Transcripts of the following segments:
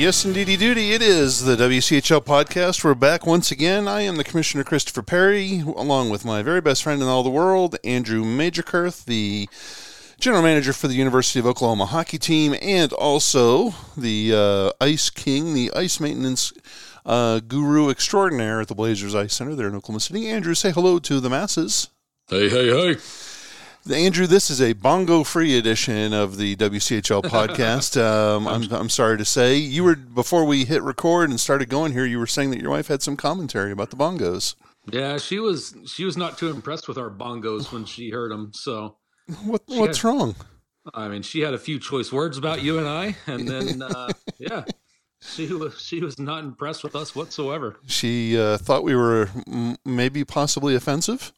Yes, indeedy duty. It is the WCHL podcast. We're back once again. I am the Commissioner Christopher Perry, along with my very best friend in all the world, Andrew Magerkurth, the general manager for the University of Oklahoma hockey team, and also the uh, Ice King, the ice maintenance uh, guru extraordinaire at the Blazers Ice Center there in Oklahoma City. Andrew, say hello to the masses. Hey, hey, hey. Andrew, this is a bongo-free edition of the WCHL podcast. Um, I'm, I'm sorry to say, you were before we hit record and started going here. You were saying that your wife had some commentary about the bongos. Yeah, she was she was not too impressed with our bongos when she heard them. So What what's had- wrong? I mean, she had a few choice words about you and I, and then uh, yeah, she was she was not impressed with us whatsoever. She uh, thought we were m- maybe possibly offensive.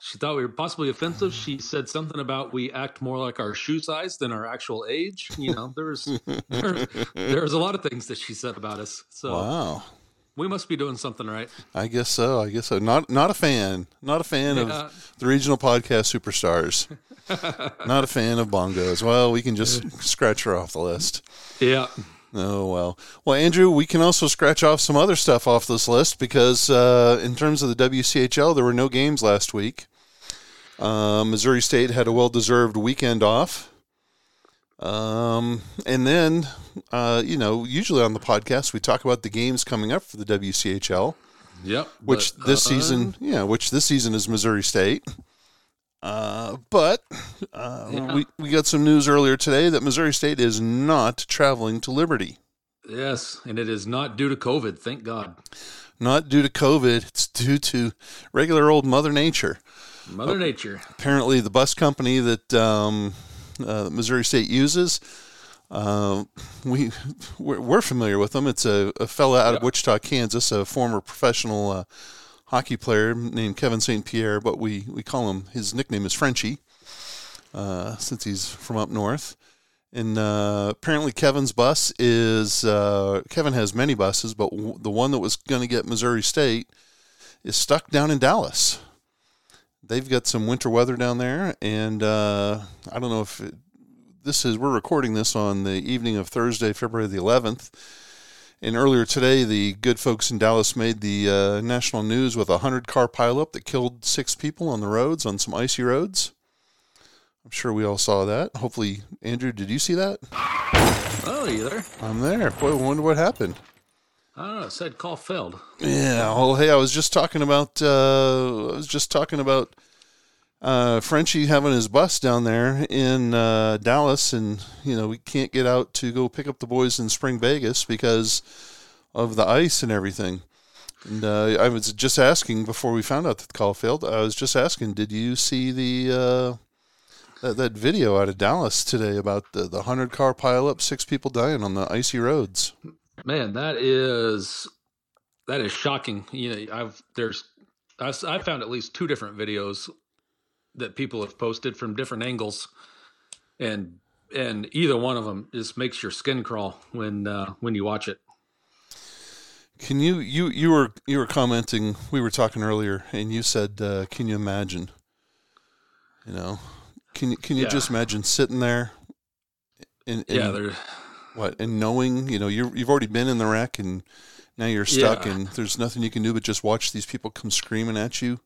She thought we were possibly offensive. She said something about we act more like our shoe size than our actual age. You know, there's was there, there a lot of things that she said about us. So Wow. we must be doing something right. I guess so. I guess so. Not not a fan. Not a fan Yeah. of the regional podcast superstars. not a fan of bongos. Well, we can just scratch her off the list. Yeah. Oh well, well Andrew, we can also scratch off some other stuff off this list because uh, in terms of the WCHL, there were no games last week. Uh, Missouri State had a well-deserved weekend off, um, and then uh, you know, usually on the podcast we talk about the games coming up for the WCHL, Yep. which But, this uh, season, yeah, which this season is Missouri State. Uh, but uh, Yeah. we, we got some news earlier today that Missouri State is not traveling to Liberty. Yes, and it is not due to COVID. Thank God. not due to COVID. It's due to regular old Mother Nature. Mother Nature. Apparently, the bus company that um, uh, Missouri State uses, uh, we we're, we're familiar with them. It's a, a fella out of Wichita, Kansas, a former professional uh, hockey player named Kevin St. Pierre, but we we call him. His nickname is Frenchie, uh, since he's from up north. And uh, apparently, Kevin's bus is uh, Kevin has many buses, but w- the one that was going to get Missouri State is stuck down in Dallas. They've got some winter weather down there, and uh, I don't know if it, this is. We're recording this on the evening of Thursday, February the 11th. And earlier today, the good folks in Dallas made the uh, national news with a hundred car pileup that killed six people on the roads on some icy roads. I'm sure we all saw that. Hopefully, Andrew, did you see that? Oh, you there? I'm there. Boy, I wonder what happened. I don't know. It said call failed. Yeah. Well, hey, I was just talking about. Uh, I was just talking about uh, Frenchie having his bus down there in uh, Dallas, and you know we can't get out to go pick up the boys in Spring Vegas because of the ice and everything. And uh, I was just asking before we found out that the call failed. I was just asking, did you see the uh, that, that video out of Dallas today about the the hundred car pileup, six people dying on the icy roads? Man, that is that is shocking. You know, I've there's I found at least two different videos that people have posted from different angles, and and either one of them just makes your skin crawl when uh, when you watch it. Can you you you were you were commenting? We were talking earlier, and you said, uh, "Can you imagine?" You know, can you can you Yeah. just imagine sitting there, and, and Yeah, they're what and knowing you know you you've already been in the wreck, and now you're stuck, Yeah. and there's nothing you can do but just watch these people come screaming at you.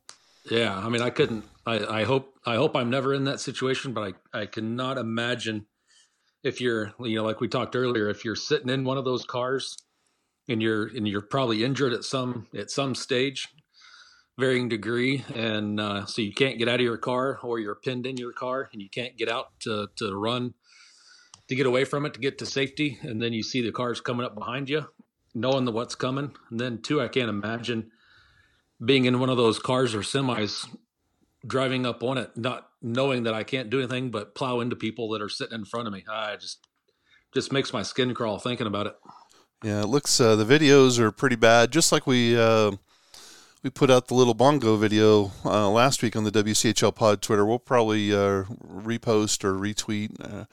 Yeah, I mean, I couldn't. I, I hope. I hope I'm never in that situation, but I, I cannot imagine if you're, you know, like we talked earlier, if you're sitting in one of those cars and you're and you're probably injured at some at some stage, varying degree, and uh, so you can't get out of your car or you're pinned in your car and you can't get out to to run to get away from it to get to safety, and then you see the cars coming up behind you, knowing the what's coming, and then two, I can't imagine being in one of those cars or semis driving up on it, not knowing that I can't do anything but plow into people that are sitting in front of me. I just just makes my skin crawl thinking about it. Yeah, it looks uh, the videos are pretty bad. Just like we uh, we put out the little bongo video uh, last week on the WCHL Pod Twitter. We'll probably uh, repost or retweet uh,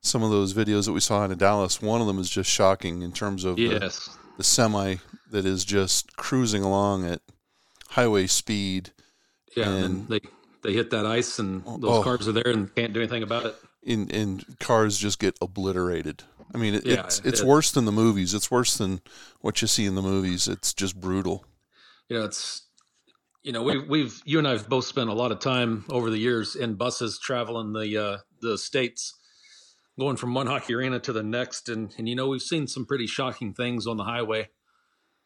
some of those videos that we saw in Dallas. One of them is just shocking in terms of yes. the, the semi that is just cruising along at highway speed. Yeah, and, and they they hit that ice, and those oh, cars are there and can't do anything about it. And, and cars just get obliterated. I mean, it, yeah, it's it's it, worse than the movies. It's worse than what you see in the movies. It's just brutal you know, it's you know, we we've you and I have both spent a lot of time over the years in buses traveling the uh, the states, going from one hockey arena to the next, and and you know we've seen some pretty shocking things on the highway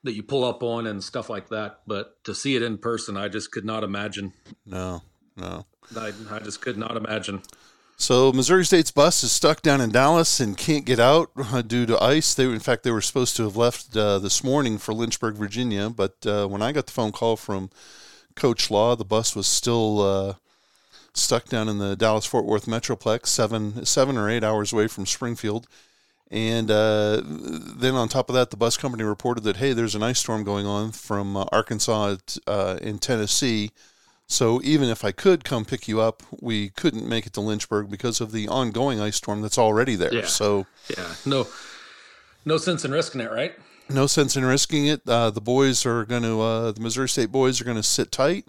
that you pull up on and stuff like that. But to see it in person, I just could not imagine. No, no, I I just could not imagine. So Missouri State's bus is stuck down in Dallas and can't get out uh, due to ice. They, in fact, they were supposed to have left uh, this morning for Lynchburg, Virginia, but uh, when I got the phone call from Coach Law, the bus was still uh, stuck down in the Dallas Fort Worth Metroplex, seven seven or eight hours away from Springfield. And uh, then on top of that, the bus company reported that hey, there's an ice storm going on from uh, Arkansas in Tennessee so even if I could come pick you up, we couldn't make it to Lynchburg because of the ongoing ice storm that's already there. Yeah. So yeah, no, no sense in risking it, right? No sense in risking it. Uh, the boys are going to, uh, the Missouri State boys are going to sit tight.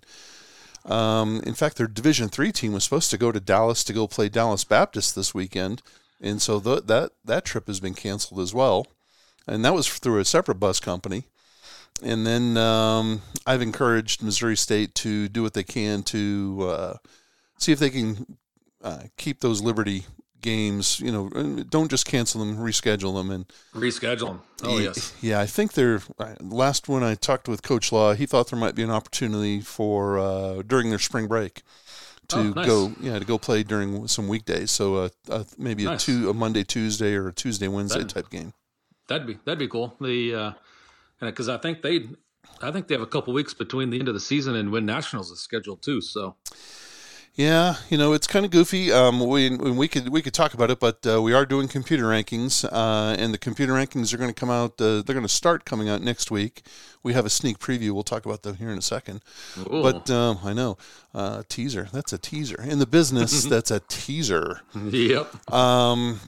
Um, in fact, their Division three team was supposed to go to Dallas to go play Dallas Baptist this weekend, and so the, that that trip has been canceled as well, and that was through a separate bus company and then um, I've encouraged Missouri State to do what they can to uh, see if they can uh, keep those Liberty games. You know, don't just cancel them, reschedule them, and reschedule them. Oh yes, yeah. I think they're last when I talked with Coach Law, he thought there might be an opportunity for uh, during their spring break to oh, nice. go, yeah, to go play during some weekdays. So uh, uh, maybe nice. a two a Monday Tuesday or a Tuesday Wednesday that'd, type game. That'd be that'd be cool. The uh, because I think they, I think they have a couple weeks between the end of the season and when nationals is scheduled too. So, yeah, you know it's kind of goofy. Um, we we could we could talk about it, but uh, we are doing computer rankings, uh, and the computer rankings are going to come out. Uh, they're going to start coming out next week. We have a sneak preview. We'll talk about them here in a second. Ooh. But um, I know uh, teaser. That's a teaser in the business. that's a teaser. Yep. Um,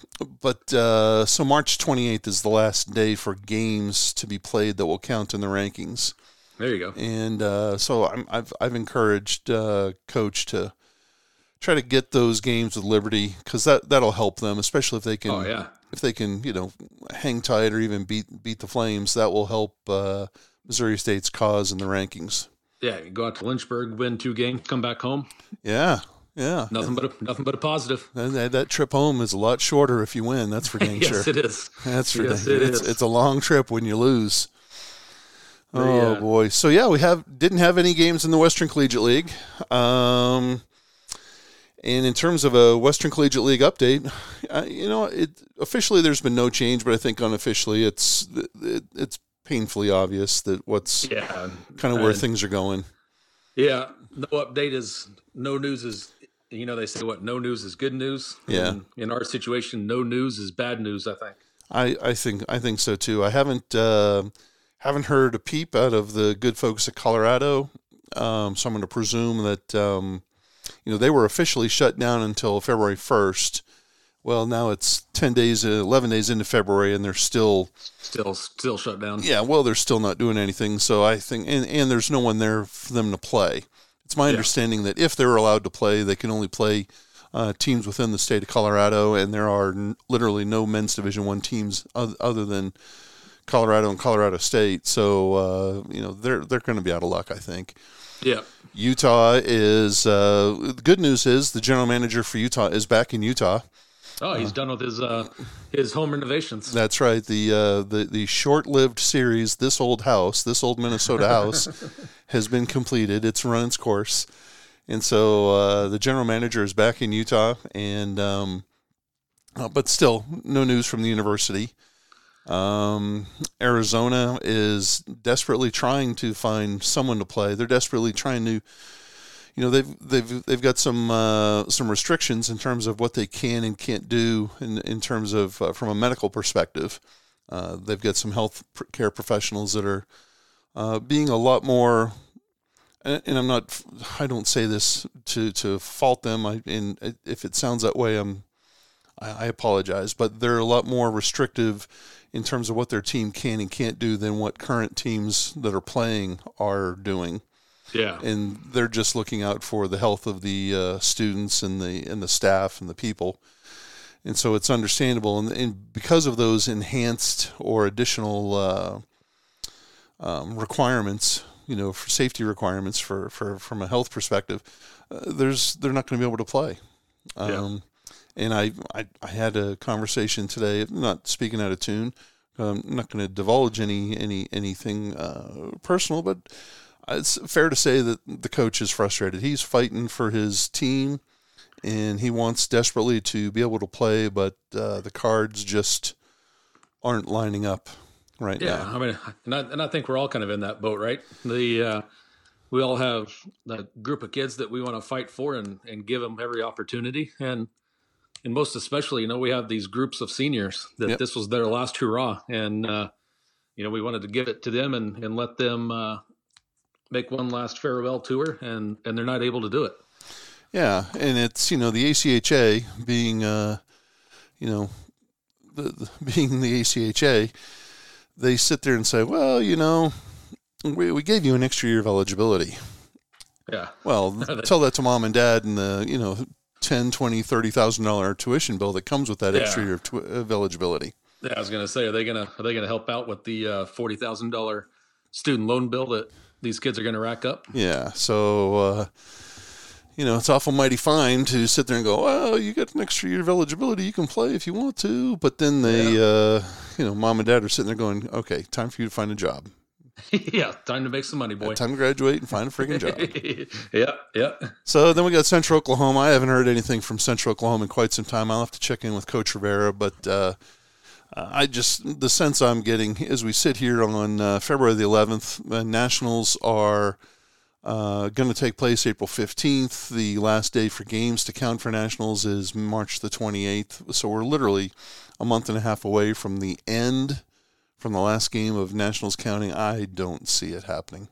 but uh, so March 28th is the last day for games to be played that will count in the rankings. There you go. And uh, so i have I've encouraged coach to try to get those games with Liberty because that that'll help them, especially if they can. Oh yeah. If they can, you know, hang tight or even beat beat the Flames, that will help uh, Missouri State's cause in the rankings. Yeah, you go out to Lynchburg, win two games, come back home. Yeah, yeah. Nothing but a, nothing but a positive. That, that, trip home is a lot shorter if you win. That's for dang yes, sure. Yes, it is. That's for yes, dang. It it's, is. it's a long trip when you lose. Oh boy. So yeah, we have didn't have any games in the Western Collegiate League. Um, and in terms of a Western Collegiate League update, you know, it officially there's been no change, but I think unofficially it's it, it's painfully obvious that what's yeah kind of where things are going. Yeah, no update is no news is you know they say what no news is good news. Yeah. And in our situation, no news is bad news. I think. I I think I think so too. I haven't uh, haven't heard a peep out of the good folks at Colorado, um, so I'm going to presume that. Um, you know, they were officially shut down until February 1st. Well, now it's 10 days, 11 days into February, and they're still. Still, still shut down. Yeah, well, they're still not doing anything. So I think, and, and there's no one there for them to play. It's my yeah. understanding that if they're allowed to play, they can only play uh, teams within the state of Colorado, and there are n- literally no men's Division One teams other, other than Colorado and Colorado State. So uh, you know they're they're going to be out of luck, I think. Yeah. Utah is uh, the good news is the general manager for Utah is back in Utah. Oh, he's uh, done with his uh, his home renovations. That's right. The uh, the the short lived series, this old house, this old Minnesota house, has been completed. It's run its course, and so uh, the general manager is back in Utah, and um, uh, but still no news from the university. Um, Arizona is desperately trying to find someone to play. They're desperately trying to, you know they've they've they've got some uh, some restrictions in terms of what they can and can't do in in terms of uh, from a medical perspective. Uh, they've got some health care professionals that are uh, being a lot more. And, I'm not. I don't say this to, to fault them. I and if it sounds that way, I'm. I apologize, but they're a lot more restrictive in terms of what their team can and can't do than what current teams that are playing are doing. Yeah, and they're just looking out for the health of the uh, students and the and the staff and the people, and so it's understandable. And, and because of those enhanced or additional uh, um, requirements, you know, for safety requirements for, for from a health perspective, uh, there's they're not going to be able to play. Um, yeah. And I, I I had a conversation today, not speaking out of tune. I'm not going to divulge any any anything uh, personal, but it's fair to say that the coach is frustrated. He's fighting for his team, and he wants desperately to be able to play, but uh, the cards just aren't lining up right now. yeah, now. I mean, and I, and I think we're all kind of in that boat, right? The uh, we all have the group of kids that we want to fight for and and give them every opportunity, and and most especially, you know, we have these groups of seniors that yep. this was their last hurrah, and uh, you know, we wanted to give it to them and and let them uh, make one last farewell tour, and and they're not able to do it. Yeah, and it's you know the ACHA being uh, you know the, the, being the ACHA, they sit there and say, well, you know, we we gave you an extra year of eligibility. Yeah. Well, tell that to mom and dad and the you know ten, twenty, thirty thousand dollar tuition bill that comes with that yeah. extra year of, tw- of eligibility. Yeah, I was going to say, are they going to are they going to help out with the uh, forty thousand dollar student loan bill that these kids are going to rack up. Yeah. So, uh, you know, it's awful mighty fine to sit there and go, well, you got an extra year of eligibility. You can play if you want to. But then they, yeah. uh, you know, mom and dad are sitting there going, okay, time for you to find a job. yeah, time to make some money, boy. Time to graduate and find a freaking job. yeah, yeah. So then we got Central Oklahoma. I haven't heard anything from Central Oklahoma in quite some time. I'll have to check in with Coach Rivera, but uh, uh, I just the sense I'm getting as we sit here on uh, February the 11th, uh, nationals are uh, going to take place April 15th. The last day for games to count for nationals is March the 28th. So we're literally a month and a half away from the end, from the last game of nationals counting. I don't see it happening.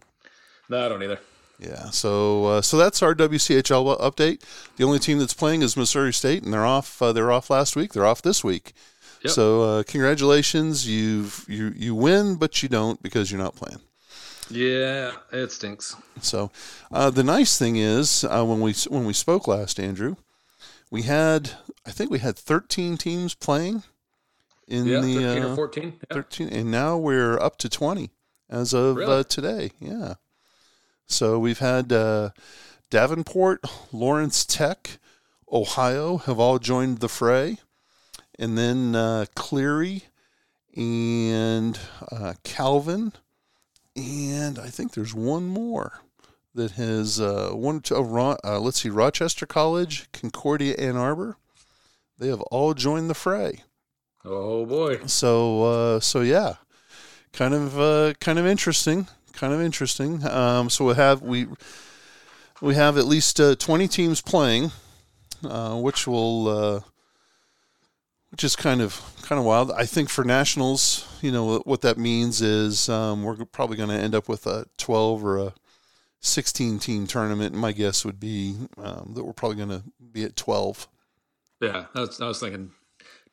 No, I don't either. Yeah, so uh, so that's our WCHL update. The only team that's playing is Missouri State, and they're off. Uh, they're off last week. They're off this week. Yep. So uh, congratulations, you've you you win, but you don't because you're not playing. Yeah, it stinks. So uh, the nice thing is uh, when we when we spoke last, Andrew, we had I think we had 13 teams playing in yeah, the 13 or 14. Yeah. 13, and now we're up to 20 as of really? uh, today. Yeah. So we've had uh, Davenport, Lawrence Tech, Ohio have all joined the fray and then uh, Cleary and uh, Calvin, and I think there's one more that has uh, one. To, uh, let's see, Rochester College, Concordia, Ann Arbor. They have all joined the fray. Oh boy! So uh, so yeah, kind of uh, kind of interesting. Kind of interesting. Um, so we have we we have at least uh, 20 teams playing, uh, which will uh, which is kind of kind of wild. I think for nationals, you know, what that means is um, we're probably going to end up with a 12 or a 16 team tournament. My guess would be um, that we're probably going to be at 12. Yeah, I was, I was thinking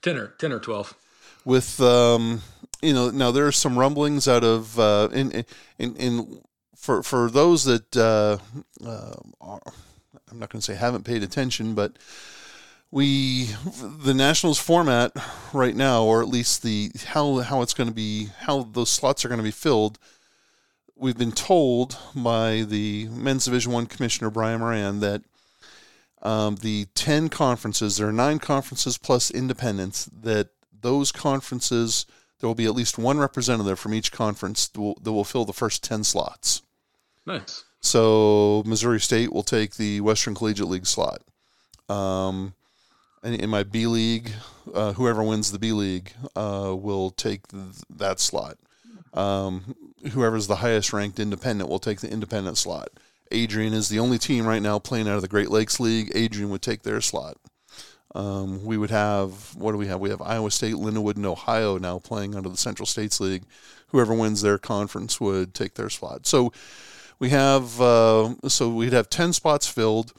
10 or 10 or 12. With um, you know, now there are some rumblings out of uh, in in in for for those that uh, uh, I'm not going to say haven't paid attention, but we the nationals format right now or at least the how how it's going to be how those slots are going to be filled we've been told by the men's division 1 commissioner Brian Moran that um, the 10 conferences there are 9 conferences plus independents that those conferences there will be at least one representative from each conference that will, that will fill the first 10 slots. Nice. So Missouri State will take the Western Collegiate League slot. Um, in my B league, uh, whoever wins the B league uh, will take th- that slot. Um, whoever's the highest ranked independent will take the independent slot, Adrian is the only team right now playing out of the Great Lakes League. Adrian would take their slot. Um, we would have what do we have? We have Iowa State, Lindenwood, and Ohio now playing under the Central States League. Whoever wins their conference would take their slot. So we have uh, so we'd have ten spots filled,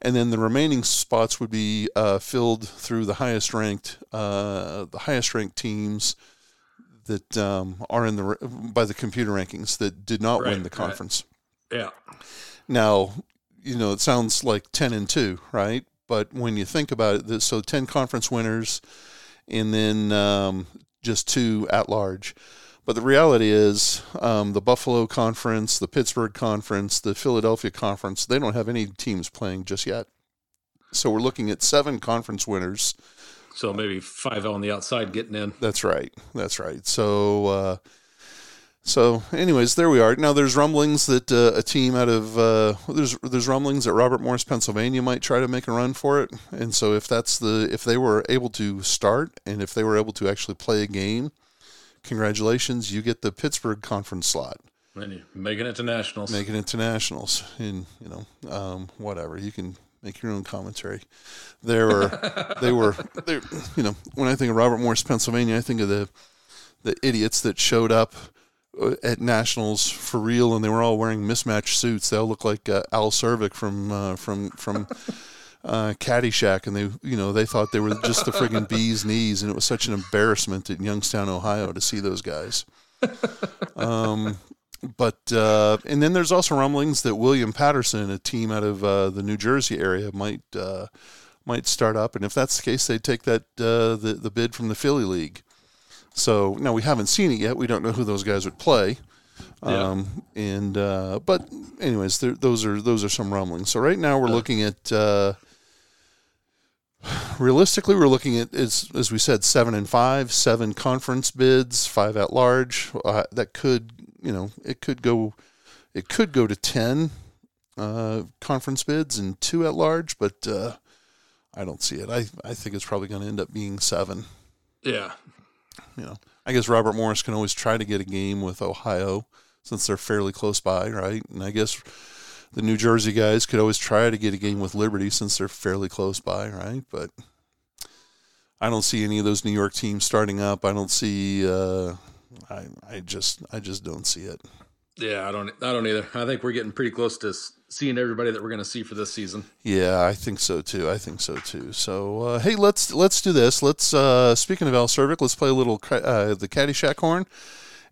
and then the remaining spots would be uh, filled through the highest ranked uh, the highest ranked teams that um, are in the by the computer rankings that did not Right, win the right. Yeah. Now, you know, it sounds like 10 and 2, right? But when you think about it, so 10 conference winners and then um, just two at large. But the reality is, um, the Buffalo Conference, the Pittsburgh Conference, the Philadelphia Conference, they don't have any teams playing just yet. So we're looking at seven conference winners. So maybe five on the outside getting in. That's right. That's right. So, uh, so, anyways, there we are. Now, there's rumblings that uh, a team out of uh, there's there's rumblings that Robert Morris, Pennsylvania, might try to make a run for it. And so, if that's the if they were able to start and if they were able to actually play a game, congratulations, you get the Pittsburgh conference slot, And you're making it to nationals. make it into nationals, and you know, um, whatever you can make your own commentary. There were they were they you know when I think of Robert Morris, Pennsylvania, I think of the the idiots that showed up at nationals for real, and they were all wearing mismatched suits. They all look like uh, Al Czervik from uh, from from uh, Caddyshack, and they you know they thought they were just the friggin' bee's knees, and it was such an embarrassment in Youngstown, Ohio, to see those guys. Um, but uh, and then there's also rumblings that William Paterson, a team out of uh, the New Jersey area, might uh, might start up, and if that's the case, they'd take that uh, the the bid from the Philly League. So now we haven't seen it yet. We don't know who those guys would play. Yeah. Um, and uh, but anyways, there, those are those are some rumblings. So right now we're looking at uh, realistically we're looking at as as we said seven and five, seven conference bids, five at large. Uh, that could you know it could go it could go to ten uh, conference bids and two at large, but uh, I don't see it. I I think it's probably going to end up being seven Yeah. You know, I guess Robert Morris can always try to get a game with Ohio since they're fairly close by, right? And I guess the New Jersey guys could always try to get a game with Liberty since they're fairly close by, right? But I don't see any of those New York teams starting up. I don't see. Uh, I I just I just don't see it. Yeah, I don't. I don't either. I think we're getting pretty close to seeing everybody that we're going to see for this season. Yeah, I think so too. I think so too. So uh, hey, let's let's do this. Let's uh, speaking of Al Czervik, let's play a little uh, the Caddyshack horn,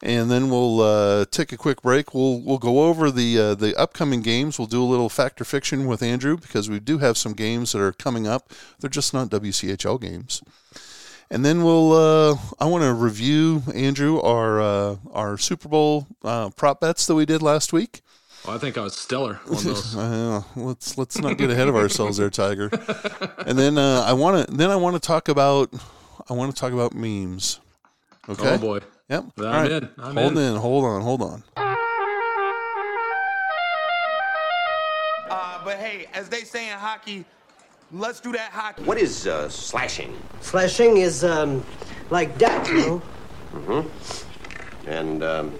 and then we'll uh, take a quick break. We'll we'll go over the uh, the upcoming games. We'll do a little fact or fiction with Andrew because we do have some games that are coming up. They're just not WCHL games. And then we'll. Uh, I want to review Andrew our uh, our Super Bowl uh, prop bets that we did last week. Well, I think I was stellar on those. Uh, let's let's not get ahead of ourselves there, Tiger. And then uh, I want to then I want to talk about I want to talk about memes. Okay. Oh boy. Yep. I'm All right. in. I'm hold in. in. Hold on. Hold on. Uh, but hey, as they say in hockey, let's do that hockey. What is uh, slashing? Flashing is um, like that, you know? Mm-hmm. And um,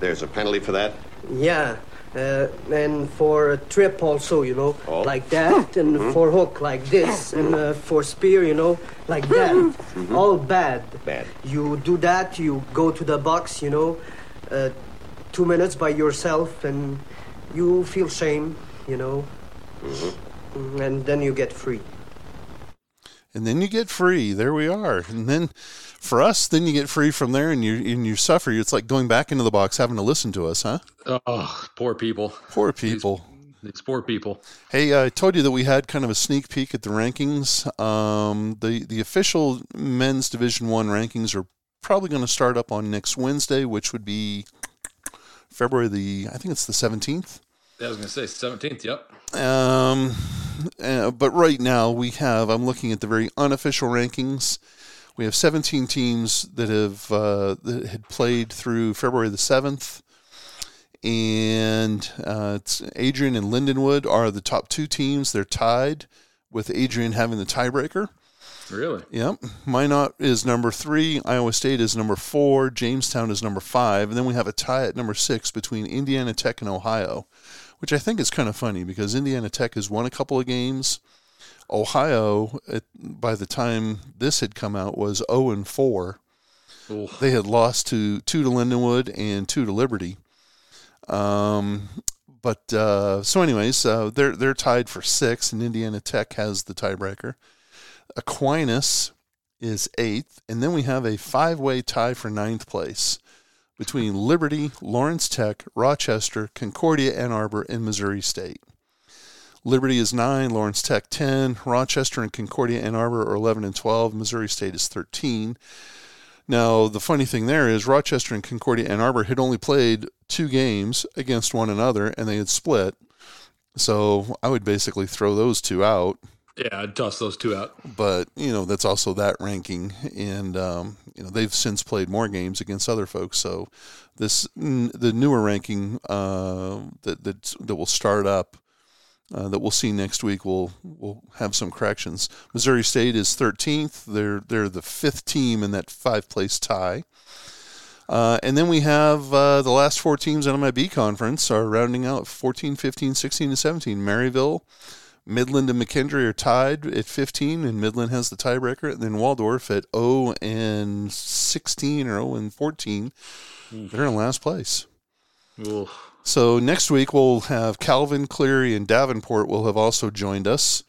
there's a penalty for that? Yeah. Uh, and for a trip also, you know, Oh. like that, and for hook like this, and uh, for spear, you know, like that. All bad. Bad. You do that, you go to the box, you know, uh, two minutes by yourself, and you feel shame, you know, Mm, and then you get free. And then you get free. There we are. And then for us, then you get free from there, and you and you suffer. It's like going back into the box, having to listen to us, huh? Oh, poor people. Poor people. These poor people. Hey, I told you that we had kind of a sneak peek at the rankings. Um, the the official men's Division One rankings are probably going to start up on next Wednesday, which would be February the I think it's the seventeenth. Yeah, I was going to say 17th. Yep. Um, uh, but right now we have I'm looking at the very unofficial rankings. We have 17 teams that have uh, that had played through February the seventh, and uh, it's Adrian and Lindenwood are the top two teams. They're tied with Adrian having the tiebreaker. Really? Yep. Minot is number three. Iowa State is number four. Jamestown is number five. And then we have a tie at number six between Indiana Tech and Ohio. Which I think is kind of funny because Indiana Tech has won a couple of games. Ohio, at, by the time this had come out, was 0 and 4. They had lost to two to Lindenwood and two to Liberty. Um, but uh, so, anyways, uh, they're they're tied for six, and Indiana Tech has the tiebreaker. Aquinas is eighth, and then we have a five-way tie for ninth place between Liberty, Lawrence Tech, Rochester, Concordia, Ann Arbor, and Missouri State. Liberty is nine, Lawrence Tech ten, Rochester and Concordia Ann Arbor are eleven and twelve. Missouri State is thirteen. Now the funny thing there is Rochester and Concordia Ann Arbor had only played two games against one another, and they had split. So I would basically throw those two out. Yeah, I'd toss those two out. But you know that's also that ranking, and um, you know they've since played more games against other folks. So this the newer ranking uh, that that that will start up uh, that we'll see next week will will have some corrections. Missouri State is 13th. They're they're the fifth team in that five place tie. Uh, and then we have uh, the last four teams in my B conference are rounding out 14, 15, 16, and 17. Maryville, Midland, and McKendree are tied at 15, and Midland has the tiebreaker. And then Waldorf at 0 and 16 or 0 and 14. They're in last place. Ooh. So next week we'll have Calvin Cleary and Davenport will have also joined us.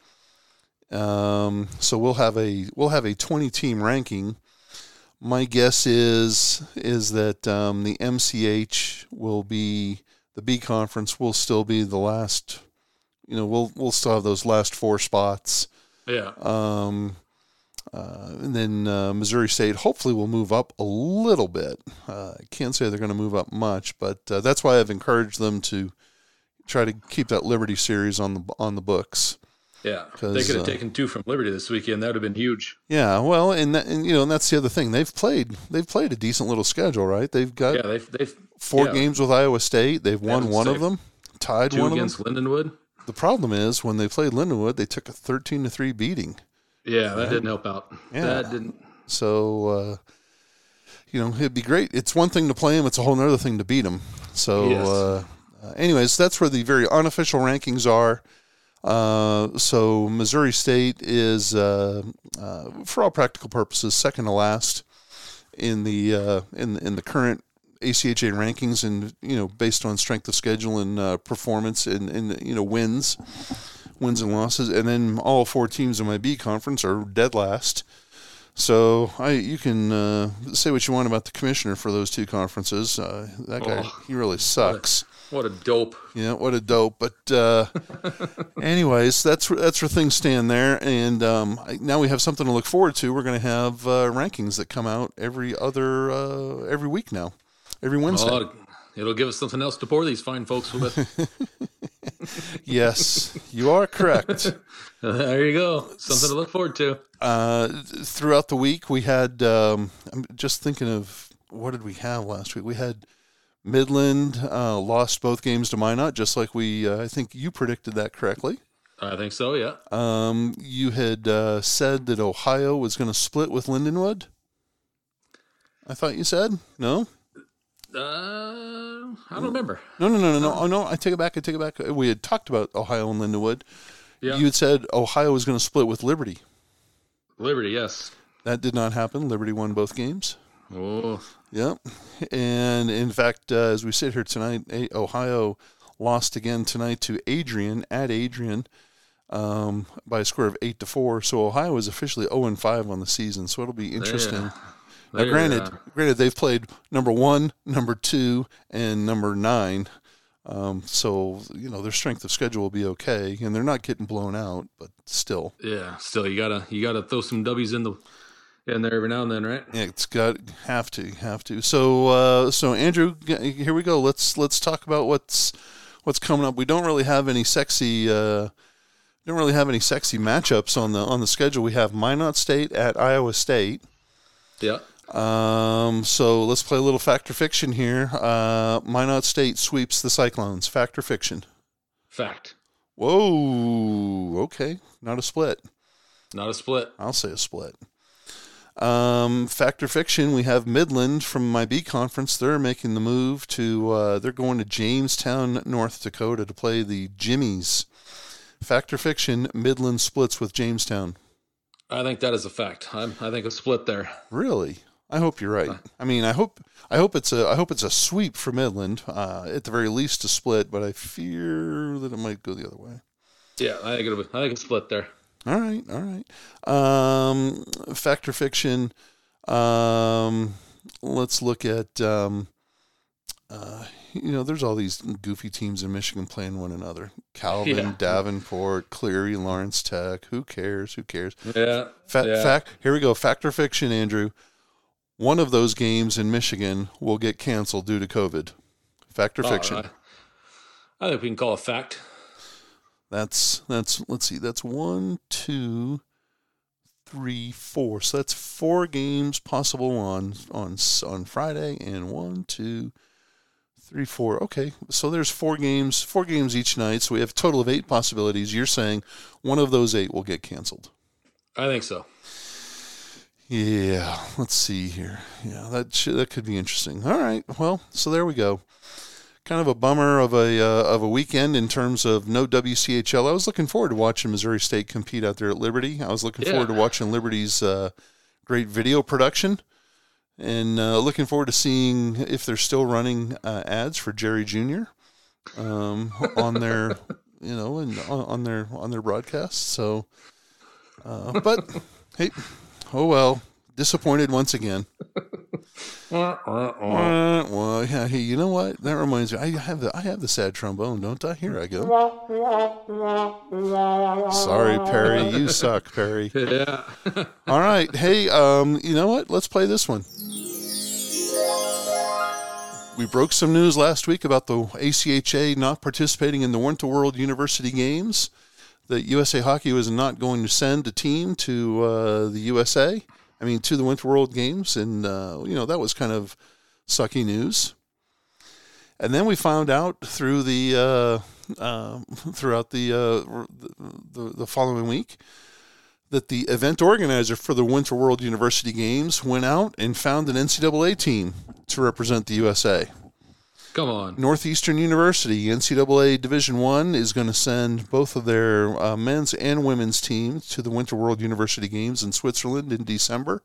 Um, so we'll have a we'll have a 20 team ranking. My guess is is that um, the MCH will be the B conference will still be the last. You know, we'll we'll still have those last four spots. Yeah. Um, uh, and then uh, Missouri State hopefully will move up a little bit. Uh, I can't say they're going to move up much, but uh, that's why I've encouraged them to try to keep that Liberty series on the on the books. Yeah. They could have uh, taken two from Liberty this weekend. That would have been huge. Yeah, well, and, that, and you know, and that's the other thing. They've played they've played a decent little schedule, right? They've got Yeah, they've they've four yeah. games with Iowa State. They've won one of them, tied two one against Lindenwood. The problem is when they played Lindenwood, they took a thirteen to three beating. Yeah, that didn't help out. Yeah. That didn't. So, uh, you know, it'd be great. It's one thing to play them; it's a whole other thing to beat them. So, Yes. uh, uh, anyways, that's where the very unofficial rankings are. Uh, so, Missouri State is, uh, uh, for all practical purposes, second to last in the uh, in in the current ACHA rankings, and you know, based on strength of schedule and uh, performance and, and you know wins, wins and losses, and then all four teams in my B conference are dead last. So I, you can uh, say what you want about the commissioner for those two conferences. Uh, that guy, Oh. he really sucks. What a dope. Yeah, what a dope. But uh, anyways, that's where, that's where things stand there. And um, I- now we have something to look forward to. We're going to have uh, rankings that come out every other uh, every week now, every Wednesday. Oh, it'll give us something else to pour these fine folks with. yes, you are correct. there you go. Something to look forward to. uh, throughout the week, we had. Um, I'm just thinking of what did we have last week? We had Midland uh, lost both games to Minot, just like we. Uh, I think you predicted that correctly. I think so. Yeah. Um, you had uh, said that Ohio was going to split with Lindenwood. I thought you said no. Uh, I don't remember. No, no, no, no, no. Oh no, I take it back. I take it back. We had talked about Ohio and Lindenwood. Yeah. You had said Ohio was going to split with Liberty. Liberty. Yes. That did not happen. Liberty won both games. Oh, Yep. And in fact, uh, as we sit here tonight, Ohio lost again tonight to Adrian at Adrian um, by a score of eight to four. So Ohio is officially zero and five on the season. So it'll be interesting. Now, granted, uh, granted, they've played number one, number two, and number nine. Um, so you know their strength of schedule will be okay, and they're not getting blown out, but still, yeah. Still, you gotta you gotta throw some W's in the in there every now and then, right? Yeah, it's got have to have to. So uh, so Andrew, here we go. Let's let's talk about what's what's coming up. We don't really have any sexy uh, don't really have any sexy matchups on the on the schedule. We have Minot State at Iowa State. Yeah. Um, so let's play a little fact or fiction here. Uh, Minot State sweeps the Cyclones. Fact or fiction? Fact. Whoa. Okay, not a split. Not a split. I'll say a split. Um, Factor Fiction, we have Midland from my B conference. They're making the move to, uh, they're going to Jamestown, North Dakota to play the Jimmies. Factor Fiction, Midland splits with Jamestown. I think that is a fact. I'm, I think a split there. Really? I hope you're right. I mean, I hope I hope it's a I hope it's a sweep for Midland. Uh, at the very least, a split, but I fear that it might go the other way. Yeah, I think it'll be, I think a split there. All right, all right. Um, Factor Fiction. Um, let's look at. Um, uh, you know, there's all these goofy teams in Michigan playing one another. Calvin, Yeah. Davenport, Cleary, Lawrence Tech. Who cares? Who cares? Yeah. Fa- yeah. Fact. Here we go. Factor Fiction, Andrew. One of those games in Michigan will get canceled due to COVID. Factor Oh, Fiction. I, I think we can call a fact. That's that's let's see, that's one, two, three, four. So that's four games possible on on on Friday, and one, two, three, four. Okay, so there's four games, four games each night. So we have a total of eight possibilities. You're saying one of those eight will get canceled. I think so. Yeah, let's see here. Yeah, that sh- that could be interesting. All right, well, so there we go. Kind of a bummer of a uh, of a weekend in terms of no WCHL. I was looking forward to watching Missouri State compete out there at Liberty. I was looking Yeah. forward to watching Liberty's uh, great video production, and uh, looking forward to seeing if they're still running uh, ads for Jerry Jr. Um, on their you know and on, on their on their broadcasts. So, uh, but hey, oh well, disappointed once again. Uh, well, yeah. Hey, you know what? That reminds me. I have the I have the sad trombone, don't I? Here I go. Sorry, Perry. You suck, Perry. Yeah. All right. Hey, um, you know what? Let's play this one. We broke some news last week about the ACHA not participating in the Winter World University Games. That USA Hockey was not going to send a team to uh, the USA. I mean, to the Winter World Games, and uh, you know that was kind of sucky news. And then we found out through the uh, uh, throughout the, uh, the the following week that the event organizer for the Winter World University Games went out and found an NCAA team to represent the USA. Come on. Northeastern University NCAA Division One is going to send both of their uh, men's and women's teams to the Winter World University Games in Switzerland in December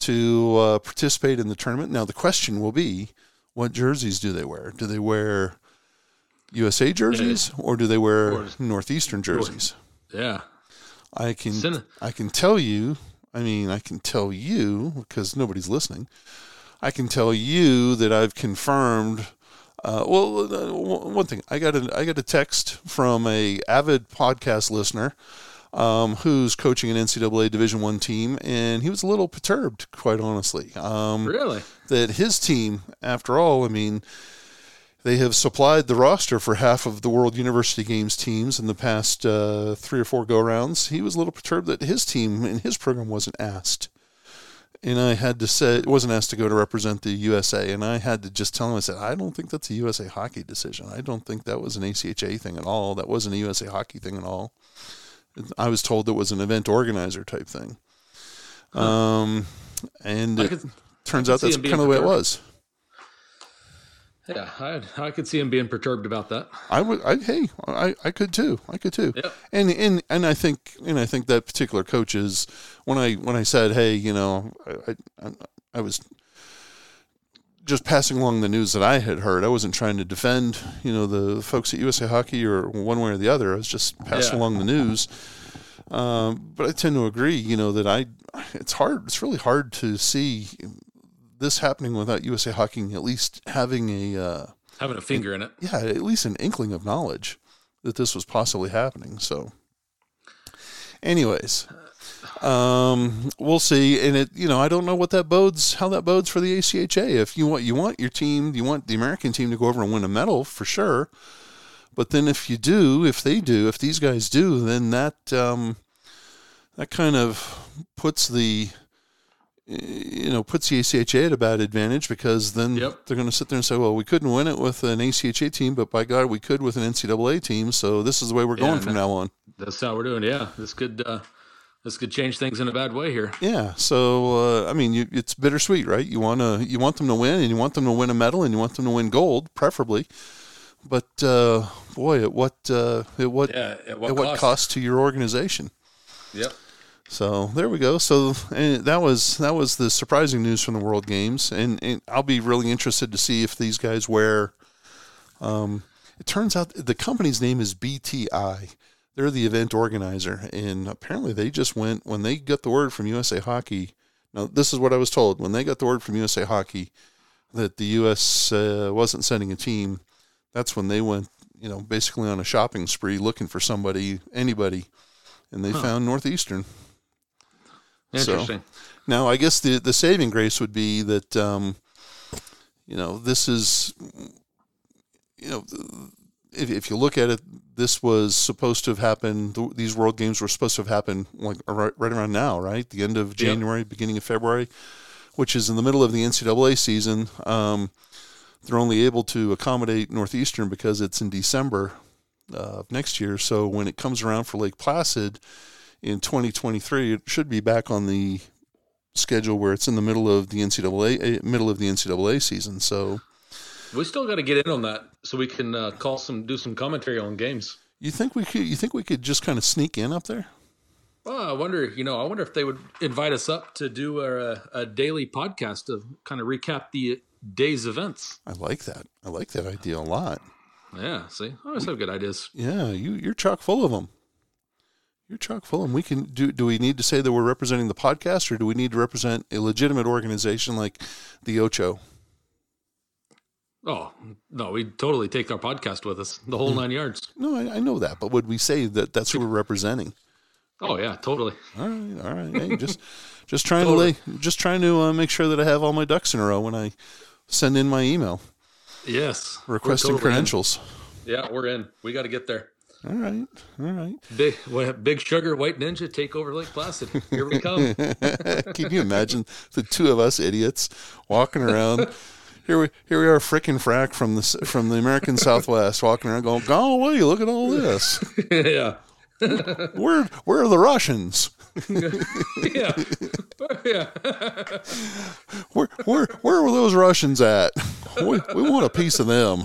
to uh, participate in the tournament. Now the question will be, what jerseys do they wear? Do they wear USA jerseys or do they wear Or- Northeastern jerseys? Yeah. I can I can tell you. I mean, I can tell you because nobody's listening. I can tell you that I've confirmed. Uh, well, uh, one thing I got a I got a text from a avid podcast listener um, who's coaching an NCAA Division One team, and he was a little perturbed, quite honestly. Um, Really? that his team, after all, I mean, they have supplied the roster for half of the World University Games teams in the past uh, three or four go rounds. He was a little perturbed that his team and his program wasn't asked. And I had to say, wasn't asked to go to represent the USA. And I had to just tell him, I said, I don't think that's a USA hockey decision. I don't think that was an ACHA thing at all. That wasn't a USA hockey thing at all. I was told it was an event organizer type thing. Um, and I it turns out that's kind of the way it was. Yeah. I I could see him being perturbed about that. I would. I, hey, I, I could too. I could too. Yeah. And and and I think and I think that particular coach is when I when I said, hey, you know, I I, I was just passing along the news that I had heard. I wasn't trying to defend, you know, the folks at USA Hockey or one way or the other. I was just passing Yeah. along the news. Um, but I tend to agree, you know, that I it's hard. It's really hard to see this happening without USA Hockey at least having a. Uh, Having a finger in it. yeah, at least an inkling of knowledge that this was possibly happening. So, anyways, um, we'll see. And it, you know, I don't know what that bodes, how that bodes for the ACHA. If you want, you want your team, you want the American team to go over and win a medal for sure. But then if you do, if they do, if these guys do, then that um, that kind of puts the you know puts the ACHA at a bad advantage because then Yep. they're going to sit there and say, well, we couldn't win it with an ACHA team, but by God, we could with an NCAA team. So this is the way we're going Yeah, from no. now on. That's how we're doing. Yeah. This could uh this could change things in a bad way here. Yeah. So uh, I mean, you, it's bittersweet, right? You want to you want them to win, and you want them to win a medal, and you want them to win gold, preferably. But uh, boy, at what uh, at what Yeah, at what at what cost? cost to your organization? Yep. So there we go. So and that was that was the surprising news from the World Games, and, and I'll be really interested to see if these guys wear. Um, it turns out the company's name is BTI. They're the event organizer, and apparently they just went when they got the word from USA Hockey. Now this is what I was told when they got the word from USA Hockey that the U.S. Uh, wasn't sending a team. That's when they went, you know, basically on a shopping spree looking for somebody, anybody, and they found Northeastern. So- Interesting. Now, I guess the the saving grace would be that um, you know this is you know if, if you look at it, this was supposed to have happened. th- These World Games were supposed to have happened like right, right around now, right? The end of January, beginning of February, which is in the middle of the NCAA season. Um, they're only able to accommodate Northeastern because it's in December uh, of next year. So when it comes around for Lake Placid in 2023, it should be back on the schedule where it's in the middle of the NCAA eh, middle of the NCAA season. So We still got to get in on that so we can uh, call some, do some commentary on games. you think we could you think we could just kind of sneak in up there? Well, I wonder, you know, I wonder if they would invite us up to do a, a daily podcast to kind of recap the day's events. I like that. I like that idea a lot. Yeah, see, I always have good ideas. Yeah, you you're chock full of them. You're chock full them. We can do. Do we need to say that we're representing the podcast, or do we need to represent a legitimate organization like the Ocho? Oh no, we totally take our podcast with us, the whole nine yards. No, I, I know that, but would we say that that's who we're representing? Oh yeah, totally. All right, all right. Hey, just just trying to lay, just trying to uh, make sure that I have all my ducks in a row when I send in my email Yes, requesting totally in. credentials. Yeah, we're in. We got to get there. All right, all right. Big, big sugar, white ninja, take over Lake Placid. Here we come. Can you imagine the two of us idiots walking around? Here we here we are, frickin' frack from the from the American Southwest, walking around going, "Go away! Look at all this. yeah, Where where are the Russians? yeah, yeah. Where where where were those Russians at? We, we want a piece of them."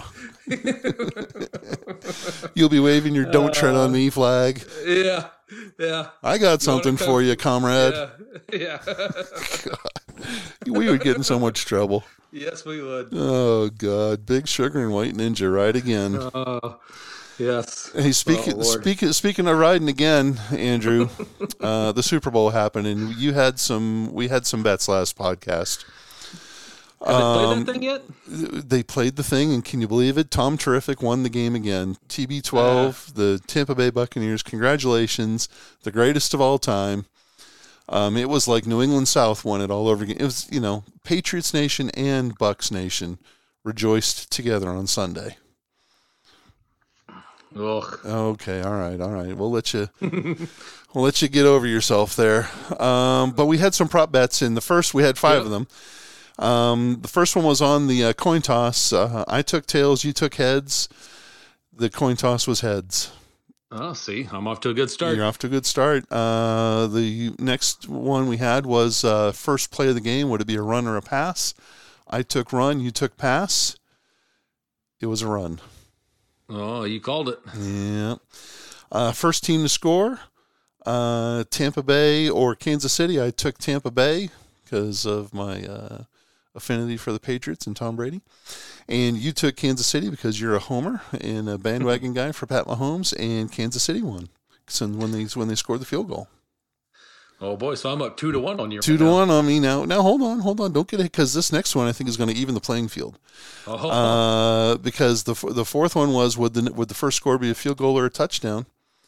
You'll be waving your "Don't tread on me" flag. Yeah, yeah, I got something come- for you, comrade. yeah, yeah. We would get in so much trouble. yes, we would. Oh God, Big Sugar and White Ninja, right again. Oh, yes. Hey, speaking Oh, speaking speaking of riding again, Andrew, uh, the Super Bowl happened, and you had some. We had some bets last podcast. Have they played Um, that thing yet? They played the thing, and can you believe it? Tom Terrific won the game again. TB12, the Tampa Bay Buccaneers. Congratulations, the greatest of all time. Um, it was like New England South won it all over again. It was, you know, Patriots Nation and Bucks Nation rejoiced together on Sunday. Ugh. Okay, all right, all right. We'll let you we'll let you get over yourself there. Um, but we had some prop bets in the first. We had five Yeah. of them. Um, the first one was on the uh, coin toss. Uh, I took tails. You took heads. The coin toss was heads. Oh, see, I'm off to a good start. You're off to a good start. Uh, the next one we had was uh, first play of the game. Would it be a run or a pass? I took run. You took pass. It was a run. Oh, you called it. Yeah. Uh, first team to score, uh, Tampa Bay or Kansas City. I took Tampa Bay because of my uh, affinity for the Patriots and Tom Brady. And you took Kansas City because you're a homer and a bandwagon guy for Pat Mahomes, and Kansas City won. So when they when they scored the field goal, Oh boy, so I'm up two to one on you. two right to now. one on me now. Now hold on, hold on, don't get it because this next one I think is going to even the playing field. Oh, Uh, because the the fourth one was would the would the first score be a field goal or a touchdown?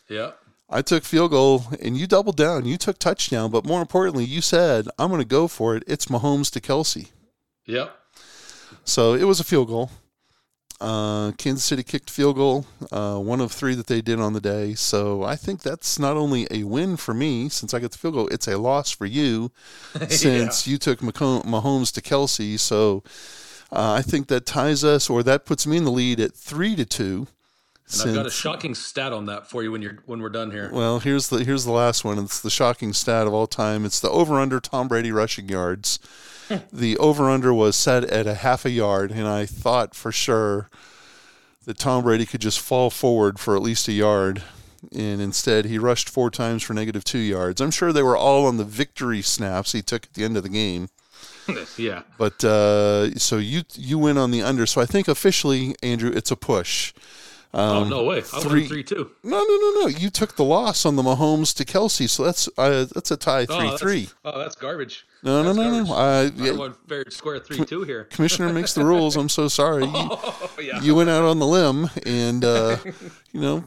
yeah. I took field goal and you doubled down. You took touchdown, but more importantly, you said, I'm going to go for it. It's Mahomes to Kelce. Yep. So it was a field goal. Uh, Kansas City kicked field goal, uh, one of three that they did on the day. So I think that's not only a win for me since I got the field goal, it's a loss for you since you took Mahomes to Kelce. So uh, I think that ties us, or that puts me in the lead at three to two. And I've got a shocking stat on that for you when you're when we're done here. Well, here's the here's the last one. It's the shocking stat of all time. It's the over under Tom Brady rushing yards. The over under was set at a half a yard, and I thought for sure that Tom Brady could just fall forward for at least a yard, and instead he rushed four times for negative two yards. I'm sure they were all on the victory snaps he took at the end of the game. yeah. But uh, so you you win on the under. So I think officially, Andrew, it's a push. Oh no way! I Um, three- three two. No, no, no, no. You took the loss on the Mahomes to Kelce, so that's uh, that's a tie Oh, three that's- three. Oh, that's garbage. No, no, That's no, no. garbage. Uh, I yeah, won fair square three two here. commissioner makes the rules. I'm so sorry. You, Oh yeah. you went out on the limb, and uh, you know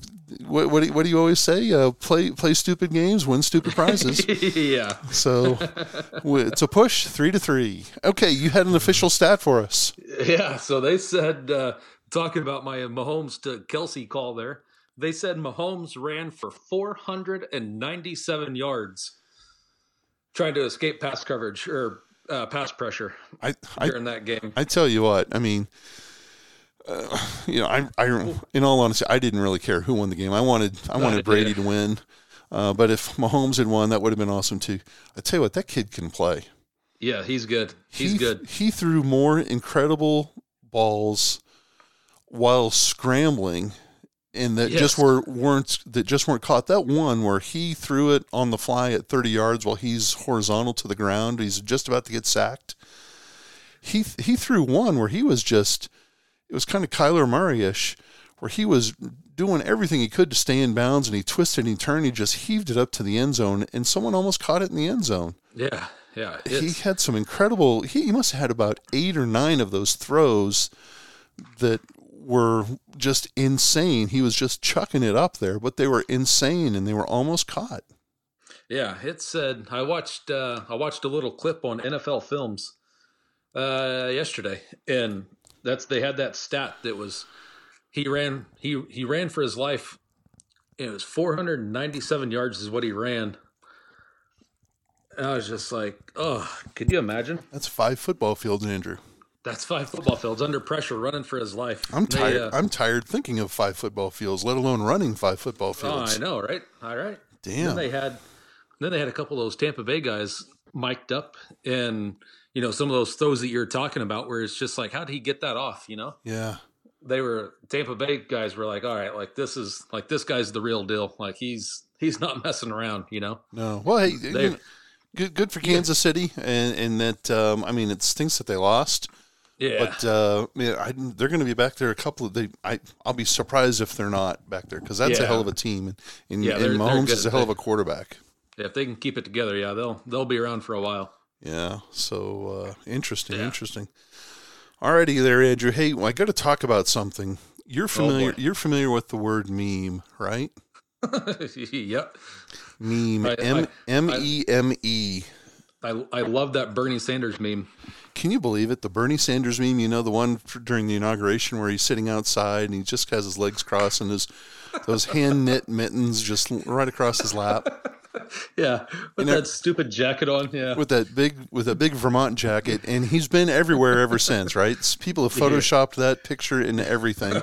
what? What do, what do you always say? Uh, play play stupid games, win stupid prizes. yeah. so it's a push, three to three. Okay, you had an official stat for us. Yeah, so they said uh, talking about my Mahomes to Kelce call there. They said Mahomes ran for 497 yards trying to escape pass coverage or uh, pass pressure I, I during that game. I tell you what, I mean, uh, you know, I, I, in all honesty, I didn't really care who won the game. I wanted, I wanted Brady to win. Uh, but if Mahomes had won, that would have been awesome too. I tell you what, that kid can play. yeah, he's good. He's he, good. He threw more incredible balls while scrambling, and that just were weren't that just weren't caught. That one where he threw it on the fly at 30 yards while he's horizontal to the ground, he's just about to get sacked. He he threw one where he was just it was kind of Kyler Murray-ish, where he was doing everything he could to stay in bounds, and he twisted and he turned, he just heaved it up to the end zone, and someone almost caught it in the end zone Yeah, yeah. he had some incredible he, he must have had about eight or nine of those throws that were just insane he was just chucking it up there but they were insane and they were almost caught yeah, it said I watched uh, I watched a little clip on NFL Films uh, yesterday, and that's they had that stat that was he ran he he ran for his life. It was 497 yards is what he ran. And I was just like, oh, could you imagine? that's five football fields andrew That's five football fields under pressure, running for his life. i'm They, tired uh, i'm tired thinking of five football fields let alone running five football fields. oh, I know, right? All right. Damn. Then they had, then they had a couple of those Tampa Bay guys mic'd up, and you know some of those throws that you're talking about, where it's just like, how did he get that off? You know, yeah they were Tampa Bay guys were like, all right, like this is like this guy's the real deal. Like he's he's not messing around. You know. no well hey you know, good good for kansas city and and that um, i mean it stinks that they lost Yeah. But uh, yeah, I, they're going to be back there a couple of. They, I, I'll be surprised if they're not back there because that's a hell of a team, and, and, Yeah, and Mahomes is a hell of a quarterback. Yeah, if they can keep it together, yeah, they'll they'll be around for a while. Yeah, so uh, interesting, Yeah. interesting. Alrighty, there, Andrew. Hey, well, I got to talk about something. You're familiar. boy. you're familiar with the word meme, right? yep. Meme. M M E M E. I I love that Bernie Sanders meme. Can you believe it? The Bernie Sanders meme, you know, the one for, during the inauguration where he's sitting outside and he just has his legs crossed and his those hand knit mittens just right across his lap Yeah, with know- that stupid jacket on. Yeah. with that big with a big Vermont jacket, and he's been everywhere ever since. Right? People have photoshopped that picture into everything.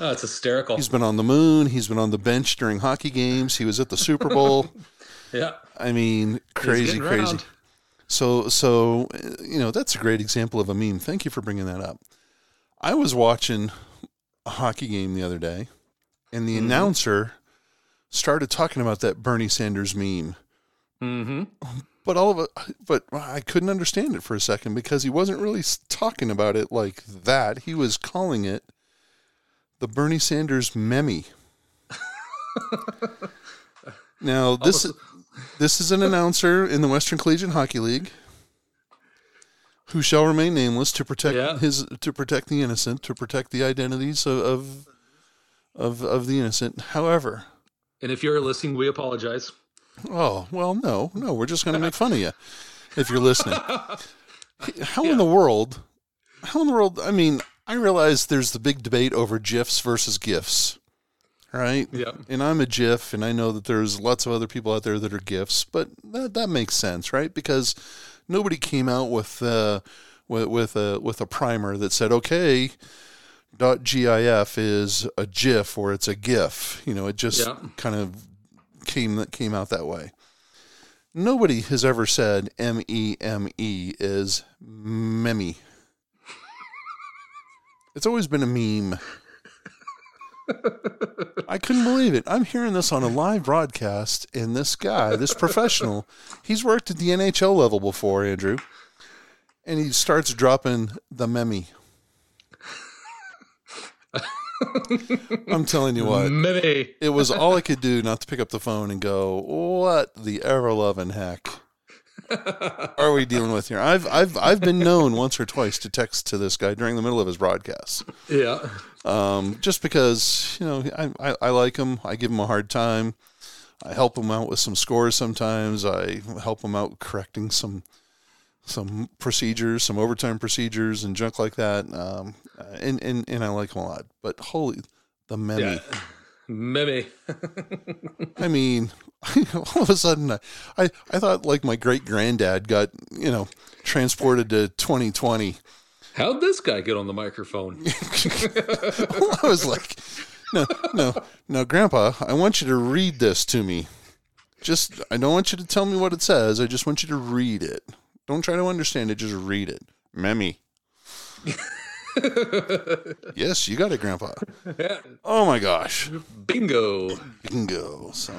Oh, it's hysterical. He's been on the moon. He's been on the bench during hockey games. He was at the Super Bowl. yeah. I mean, crazy, crazy. around. So, so you know, that's a great example of a meme. Thank you for bringing that up. I was watching a hockey game the other day, and the announcer started talking about that Bernie Sanders meme. Mm-hmm. But all of it, but I couldn't understand it for a second because he wasn't really talking about it like that. He was calling it the Bernie Sanders meme. now this Almost- this is an announcer in the Western Collegiate Hockey League who shall remain nameless to protect Yeah. his to protect the innocent, to protect the identities of of of, of the innocent. However, And if you're listening, we apologize. Oh, well, no, no, we're just going to make fun of you if you're listening. How in the world, how in the world, I mean, I realize there's the big debate over GIFs versus GIFs, right? Yep. And I'm a GIF, and I know that there's lots of other people out there that are GIFs, but that, that makes sense, right? Because nobody came out with, uh, with, with a, with a primer that said, okay, .gif is a GIF or it's a GIF. You know, it just Yeah. kind of came that came out that way. Nobody has ever said M E M E is memmy. It's always been a meme. I couldn't believe it. I'm hearing this on a live broadcast, and this guy, this professional, he's worked at the NHL level before, Andrew, and he starts dropping the memmy. I'm telling you what, Maybe. it was all I could do not to pick up the phone and go, "What the ever loving heck are we dealing with here?" I've I've I've been known once or twice to text to this guy during the middle of his broadcast. Yeah. Um, just because you know I, I I like him. I give him a hard time. I help him out with some scores sometimes. I help him out correcting some some procedures, some overtime procedures, and junk like that. Um, and and and I like him a lot. But holy, the many. Yeah. I mean, all of a sudden, I, I, I thought like my great granddad got, you know, transported to 2020. How'd this guy get on the microphone? I was like, no, no, no, Grandpa, I want you to read this to me. Just, I don't want you to tell me what it says. I just want you to read it. Don't try to understand it. Just read it. Memmy. yes, you got it, Grandpa. Oh my gosh. Bingo. bingo. So,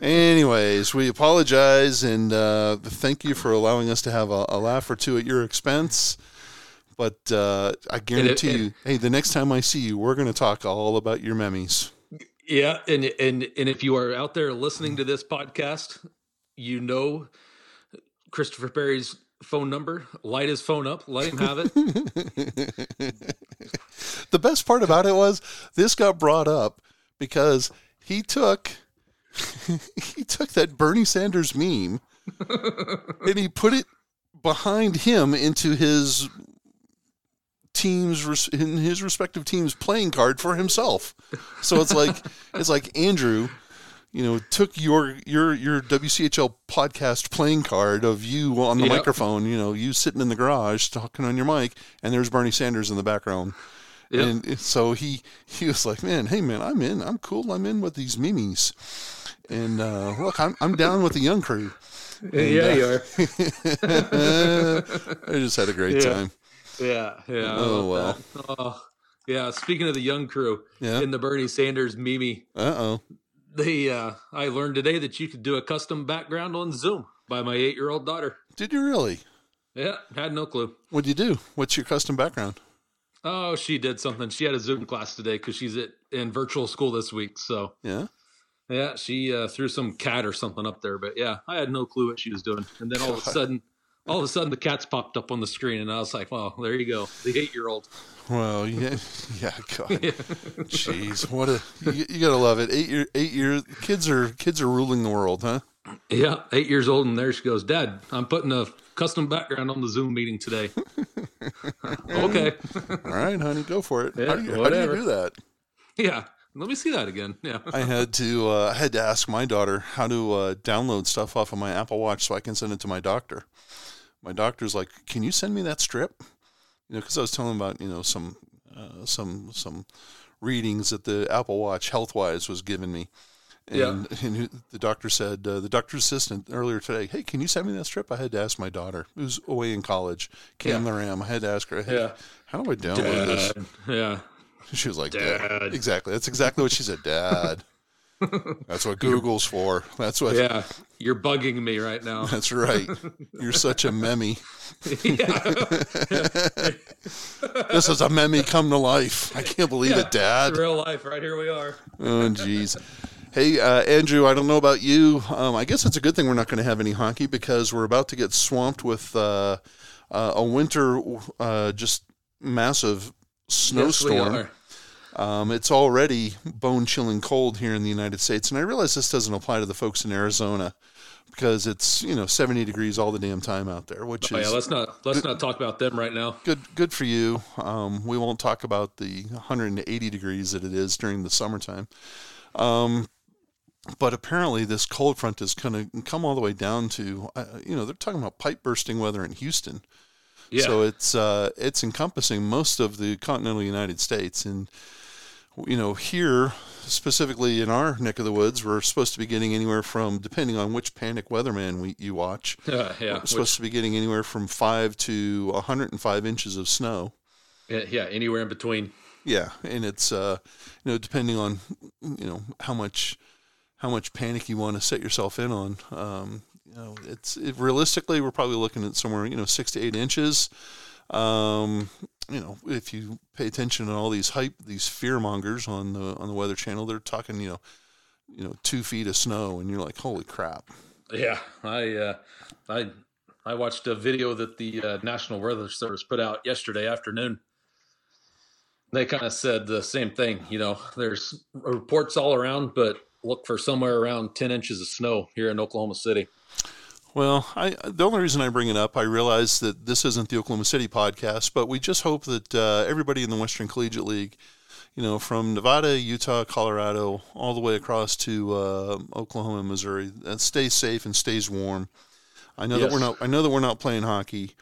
anyways, we apologize and uh, thank you for allowing us to have a, a laugh or two at your expense. But uh, I guarantee and- you, hey, the next time I see you, we're going to talk all about your memes. Yeah, and and and if you are out there listening to this podcast, you know Christopher Perry's phone number. Light his phone up. Let him have it. The best part about it was this got brought up because he took he took that Bernie Sanders meme and he put it behind him into his team's in his respective team's playing card for himself. So it's like it's like Andrew, you know, took your your your WCHL podcast playing card of you on the Yep. microphone, you know, you sitting in the garage talking on your mic, and there's Bernie Sanders in the background. Yep. And so he he was like, "Man, hey man, I'm in. I'm cool. I'm in with these memes." And uh, look, I'm I'm down with the young crew. yeah, you are. I just had a great Yeah. time. Yeah, yeah. Oh, love that. Oh, yeah. Speaking of the young crew Yeah. in the Bernie Sanders meme, Uh oh. they uh, I learned today that you could do a custom background on Zoom by my eight-year-old daughter. Did you really? Yeah, had no clue. What'd you do? What's your custom background? Oh, she did something. She had a Zoom class today because she's at in virtual school this week. So Yeah. yeah, she uh, threw some cat or something up there. But yeah, I had no clue what she was doing. And then all of a sudden, all of a sudden, the cats popped up on the screen, and I was like, "Well, there you go, the eight-year-old." Well, yeah, yeah. God, jeez, what a you, you gotta love it. Eight year, eight years. Kids are kids are ruling the world, huh? Yeah, eight years old, and there she goes. Dad, I'm putting a custom background on the Zoom meeting today. okay. All right, honey, go for it. Yeah, how, do you, how do you do that? Yeah. Let me see that again. Yeah. I had to uh, I had to ask my daughter how to uh, download stuff off of my Apple Watch so I can send it to my doctor. My doctor's like, "Can you send me that strip?" You know, because I was telling him about you know some uh, some some readings that the Apple Watch HealthWise was giving me. And, and the doctor said, uh, the doctor's assistant earlier today, hey, can you send me that strip? I had to ask my daughter, who's away in college, Cam Yeah. the Ram. I had to ask her, hey, Yeah. how do I download this? Yeah. She was like, Dad. Dad. Exactly. That's exactly what she said, Dad. That's what Google's for. That's what. Yeah. You're bugging me right now. That's right. You're such a memmy. This is a memmy come to life. I can't believe it, Dad. Real life, right here we are. Oh, jeez. Hey, uh, Andrew, I don't know about you. Um, I guess it's a good thing we're not going to have any hockey because we're about to get swamped with uh, uh, a winter, uh, just massive snowstorm. Yes. Um, it's already bone chilling cold here in the United States, and I realize this doesn't apply to the folks in Arizona because it's you know 70 degrees all the damn time out there, which Oh, is yeah, let's not let's not talk about them right now. good. Good for you. Um, we won't talk about the 180 degrees that it is during the summertime. Um, but apparently, this cold front is going to come all the way down to uh, you know they're talking about pipe bursting weather in Houston. Yeah. So it's uh, it's encompassing most of the continental United States, and you know here specifically in our neck of the woods, we're supposed to be getting anywhere from, depending on which Panic Weatherman we, you watch, Uh, yeah, we're which- supposed to be getting anywhere from five to 105 inches of snow. yeah, yeah, anywhere in between. Yeah, and it's uh, you know depending on you know how much how much panic you want to set yourself in on. Um, you know, it's it, realistically we're probably looking at somewhere you know six to eight inches. Um, you know, if you pay attention to all these hype, these fear mongers on the on the Weather Channel, they're talking you know, you know, two feet of snow, and you're like, holy crap. Yeah, I uh, I I watched a video that the uh, National Weather Service put out yesterday afternoon. They kind of said the same thing. You know, there's reports all around, but look for somewhere around ten inches of snow here in Oklahoma City. Well, I the only reason I bring it up, I realize that this isn't the Oklahoma City podcast, but we just hope that uh, everybody in the Western Collegiate League, you know, from Nevada, Utah, Colorado, all the way across to uh, Oklahoma and Missouri, uh, stays safe and stays warm. I know that we're not. I know that we're not playing hockey,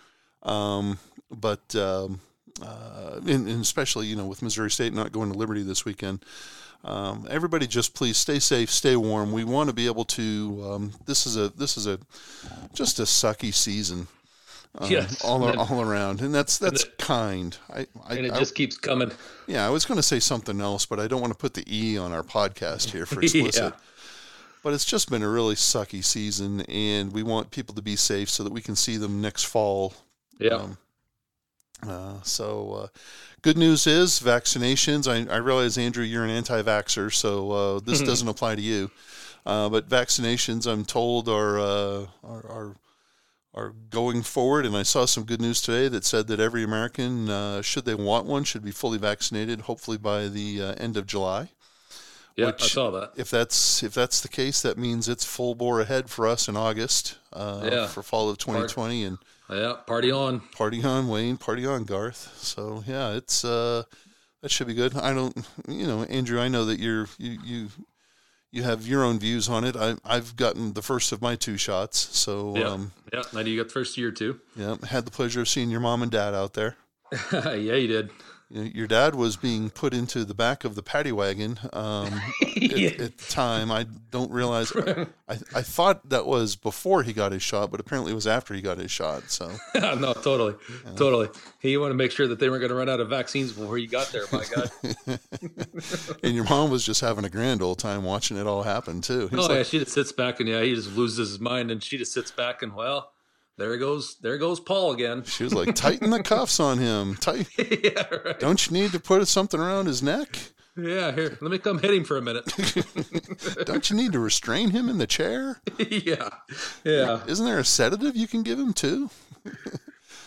um, but um, uh, and, and especially you know with Missouri State not going to Liberty this weekend. Um, everybody, just please stay safe, stay warm. We want to be able to. Um, this is a this is a just a sucky season. Um, Yes. all And- all around, and that's that's it- kind. I, I, And it I- just keeps coming. yeah, I was going to say something else, but I don't want to put the e on our podcast here for explicit. Yeah. But it's just been a really sucky season, and we want people to be safe so that we can see them next fall Yeah. um, uh, so, uh, good news is vaccinations. I, I realize, Andrew, you're an anti vaxxer, so uh, this doesn't apply to you. Uh, but vaccinations, I'm told, are, uh, are, are, are going forward. And I saw some good news today that said that every American, uh, should they want one, should be fully vaccinated, hopefully by the uh, end of July. yeah, I saw that. If that's if that's the case, that means it's full bore ahead for us in August uh, Yeah. for fall of 2020, and Yeah, party on. party on Wayne, party on Garth. So yeah, it's uh that should be good. I don't you know, Andrew, I know that you're you you you have your own views on it. I I've gotten the first of my two shots. So Yeah, um yeah. Now you got the first year too. yeah, had the pleasure of seeing your mom and dad out there. yeah, you did. Your dad was being put into the back of the paddy wagon um, at, at the time. I don't realize. I, I thought that was before he got his shot, but apparently it was after he got his shot. So no, totally, totally. He wanted to make sure that they weren't going to run out of vaccines before you got there. My God. and your mom was just having a grand old time watching it all happen too. He's Oh like, yeah, she just sits back and yeah, he just loses his mind, and she just sits back and well, there goes there goes Paul again. She was like, tighten the cuffs on him. Tight. yeah, right. Don't you need to put something around his neck? Yeah, here, let me come hit him for a minute. Don't you need to restrain him in the chair? yeah, yeah. Isn't there a sedative you can give him too?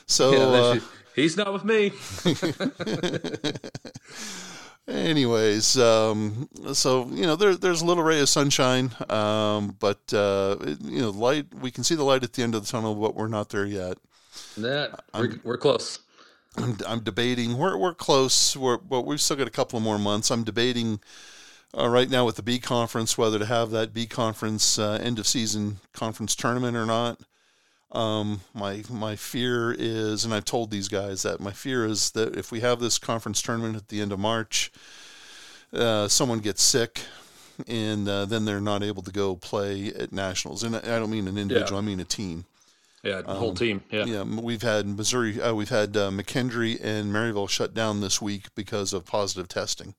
so, yeah uh, he's not with me. Anyways, um, so you know, there, there's a little ray of sunshine, um, but uh, you know, light. We can see the light at the end of the tunnel, but we're not there yet. That we're, we're close. I'm, I'm debating. We're we're close. We're but we've still got a couple of more months. I'm debating uh, right now with the B conference whether to have that B conference uh, end of season conference tournament or not. Um, my my fear is, and I've told these guys that my fear is that if we have this conference tournament at the end of March, uh, someone gets sick, and uh, then they're not able to go play at nationals. And I I don't mean an individual; I mean a team. Yeah, the whole team. Yeah. Um, Yeah, we've had Missouri, uh, we've had uh, McKendree and Maryville shut down this week because of positive testing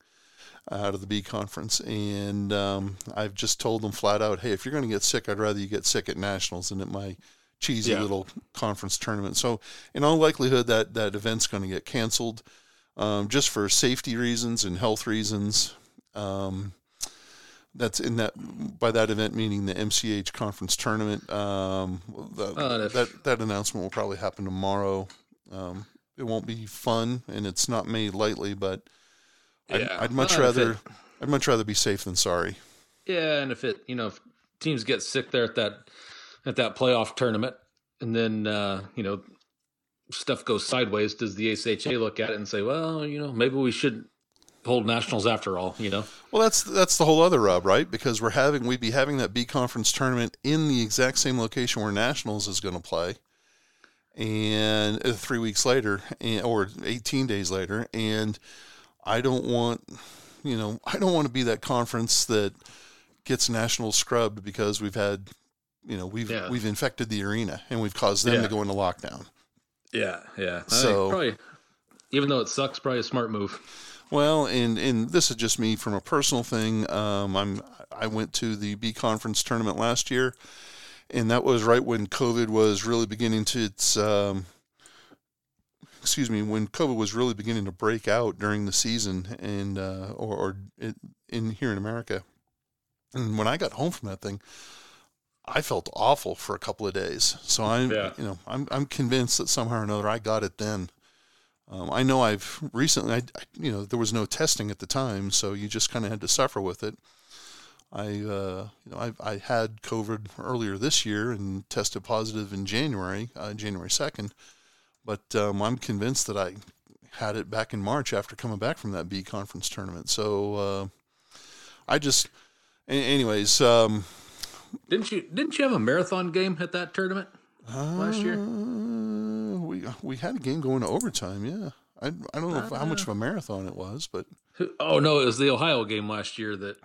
out of the B conference, and um, I've just told them flat out, hey, if you're going to get sick, I'd rather you get sick at nationals than at my cheesy Yeah. little conference tournament. So, in all likelihood, that that event's going to get canceled, um, just for safety reasons and health reasons. Um, that's in that by that event meaning the MCH conference tournament. Um, the, Uh, if- that that announcement will probably happen tomorrow. Um, it won't be fun, and it's not made lightly, but I'd, I'd much if rather it- I'd much rather be safe than sorry. Yeah, and if it you know if teams get sick there at that at that playoff tournament, and then uh, you know stuff goes sideways, does the ACHA look at it and say, well, you know, maybe we should hold nationals after all? You know, Well, that's that's the whole other rub, right? Because we're having we'd be having that B conference tournament in the exact same location where Nationals is going to play, and uh, three weeks later, and, or 18 days later, and I don't want, you know, I don't want to be that conference that gets national scrubbed because we've had, you know, we've Yeah. we've infected the arena and we've caused them Yeah. to go into lockdown. Yeah, yeah. So- probably, even though it sucks, probably a smart move. Well, and and this is just me from a personal thing. Um, I'm I went to the B conference tournament last year, and that was right when COVID was really beginning to its. Um, excuse me, when COVID was really beginning to break out during the season, and uh, or, or it, in here in America, and when I got home from that thing, I felt awful for a couple of days. So I'm, Yeah. you know, I'm I'm convinced that somehow or another I got it then. Um, I know I've recently, I, I, you know, there was no testing at the time, so you just kind of had to suffer with it. I, uh, you know, I, I had COVID earlier this year and tested positive in January, uh, January second, but um, I'm convinced that I had it back in March after coming back from that B conference tournament. So uh, I just, anyways, um, Didn't you? Didn't you have a marathon game at that tournament last year? uh, we we had a game going to overtime. Yeah, I I don't know if, how much of a marathon it was, but Oh no, it was the Ohio game last year that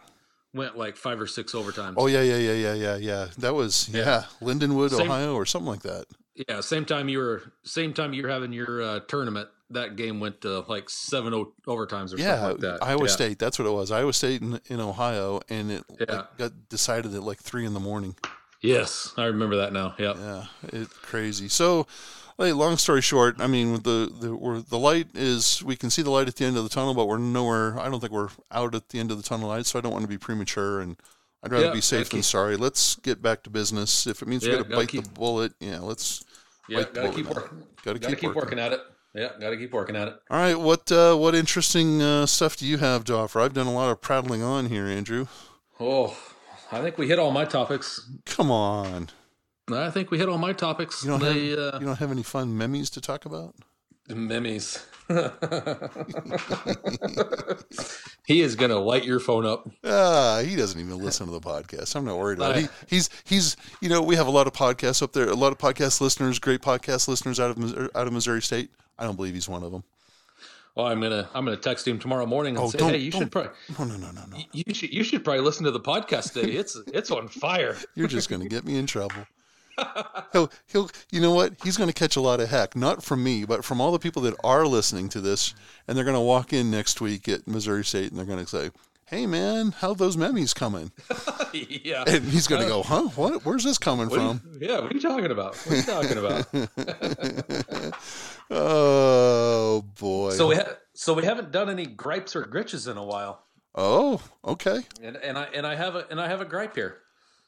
went like five or six overtimes. Oh yeah, yeah, yeah, yeah, yeah, yeah. That was yeah, Yeah. Lindenwood, Same- Ohio, or something like that. Yeah, same time you were same time you were having your uh, tournament. That game went to like seven o- overtimes or Yeah, something like that. Iowa yeah. State. That's what it was. Iowa State in, in Ohio, and it like, got decided at like three in the morning. Yes, I remember that now. Yeah. Yeah, it's crazy. So, hey, long story short, I mean, with the the the light is we can see the light at the end of the tunnel, but we're nowhere. I don't think we're out at the end of the tunnel light, so I don't want to be premature, and I'd rather Yeah, be safe than keep- sorry. Let's get back to business. If it means we Yeah, got to gotta bite keep- the bullet, yeah, let's. Yeah, gotta keep. Gotta Gotta keep keep working. working at it. Yeah, gotta keep working at it. All right, what uh, what interesting uh, stuff do you have to offer? I've done a lot of prattling on here, Andrew. Oh, I think we hit all my topics. Come on, I think we hit all my topics. you don't They, have uh, you don't have any fun memes to talk about? memes. he is gonna light your phone up. Ah, he doesn't even listen to the podcast. I'm not worried about it. He, he's he's you know we have a lot of podcasts up there, a lot of podcast listeners, great podcast listeners out of out of Missouri State. I don't believe he's one of them. Well, oh, I'm gonna I'm gonna text him tomorrow morning and Oh, say, hey, you should probably No, no, no, no, no. you should you should probably listen to the podcast today. It's it's on fire. You're just going to get me in trouble. He'll, he'll, you know what? He's going to catch a lot of heck, not from me, but from all the people that are listening to this. And they're going to walk in next week at Missouri State and they're going to say, Hey, man, how those memes coming? yeah. And he's going to go, Huh? What? Where's this coming What from? you- yeah, what are you talking about? What are you talking about? Oh, boy. so we ha- so we haven't done any gripes or gritches in a while, oh, okay. and and I and I have a and I have a gripe here.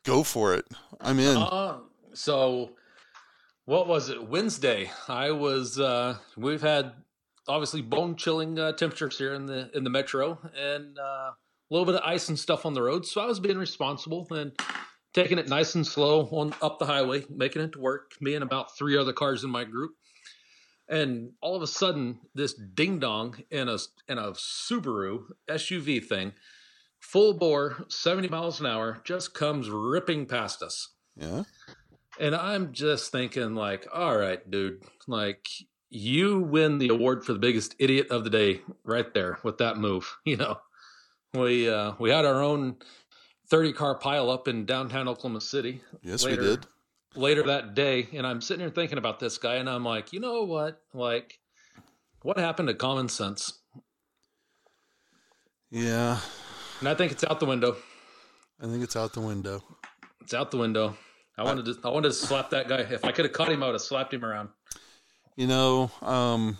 Go for it. I'm in. Uh, so what was it? Wednesday. I was. Uh, we've had obviously bone chilling uh, temperatures here in the in the metro, and uh, little bit of ice and stuff on the road. So I was being responsible and taking it nice and slow on up the highway, making it to work. Me and about three other cars in my group. And all of a sudden, this ding dong in a in a Subaru SUV thing, full bore, seventy miles an hour, just comes ripping past us. yeah. And I'm just thinking, like, all right, dude, like you win the award for the biggest idiot of the day right there with that move. You know, we uh, we had our own 30 car pile up in downtown Oklahoma City. Yes, later, we did. later that day, and I'm sitting here thinking about this guy, and I'm like, you know what, like, what happened to common sense? Yeah. And I think it's out the window. I think it's out the window. It's out the window. I wanted to I wanted to slap that guy. If I could have caught him, I would have slapped him around. You know, um,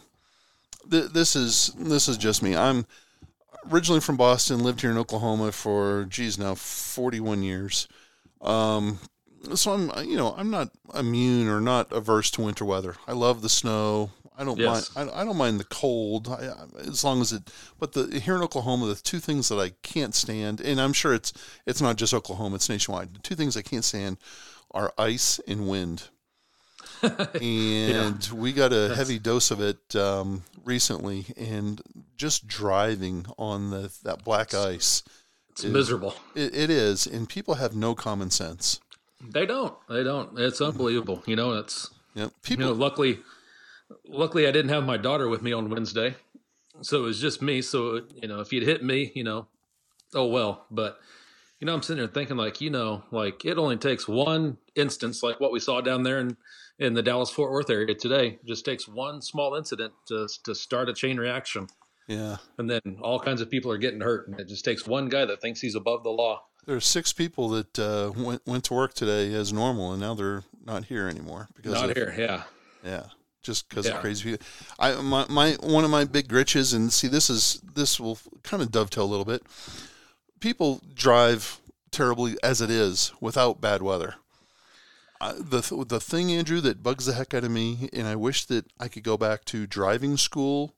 th- this is this is just me. I'm originally from Boston, lived here in Oklahoma for geez now 41 years. Um, so I'm you know I'm not immune or not averse to winter weather. I love the snow. I don't Yes. mind. I, I don't mind the cold I- as long as it. But the here in Oklahoma, the two things that I can't stand, and I'm sure it's it's not just Oklahoma, it's nationwide. The two things I can't stand are ice and wind. and we got a heavy dose of it um, recently, and just driving on the that black ice, It's miserable. it, it is, and people have no common sense. They don't. They don't. It's unbelievable. You know, it's Yep. People. You know, luckily, luckily I didn't have my daughter with me on Wednesday, so it was just me. So you know, if you'd hit me, you know, oh well. But you know, I'm sitting there thinking like, you know, like it only takes one instance, like what we saw down there in in the Dallas Fort Worth area today. It just takes one small incident to to start a chain reaction, yeah. and then all kinds of people are getting hurt, and it just takes one guy that thinks he's above the law. There are six people that uh, went went to work today as normal, and now they're not here anymore because Not of, here, yeah. Yeah, just because of Yeah. crazy people. I my, my one of my big gritches, and see this is this will kind of dovetail a little bit. People drive terribly as it is without bad weather. I, the th- the thing, Andrew, that bugs the heck out of me, and I wish that I could go back to driving school,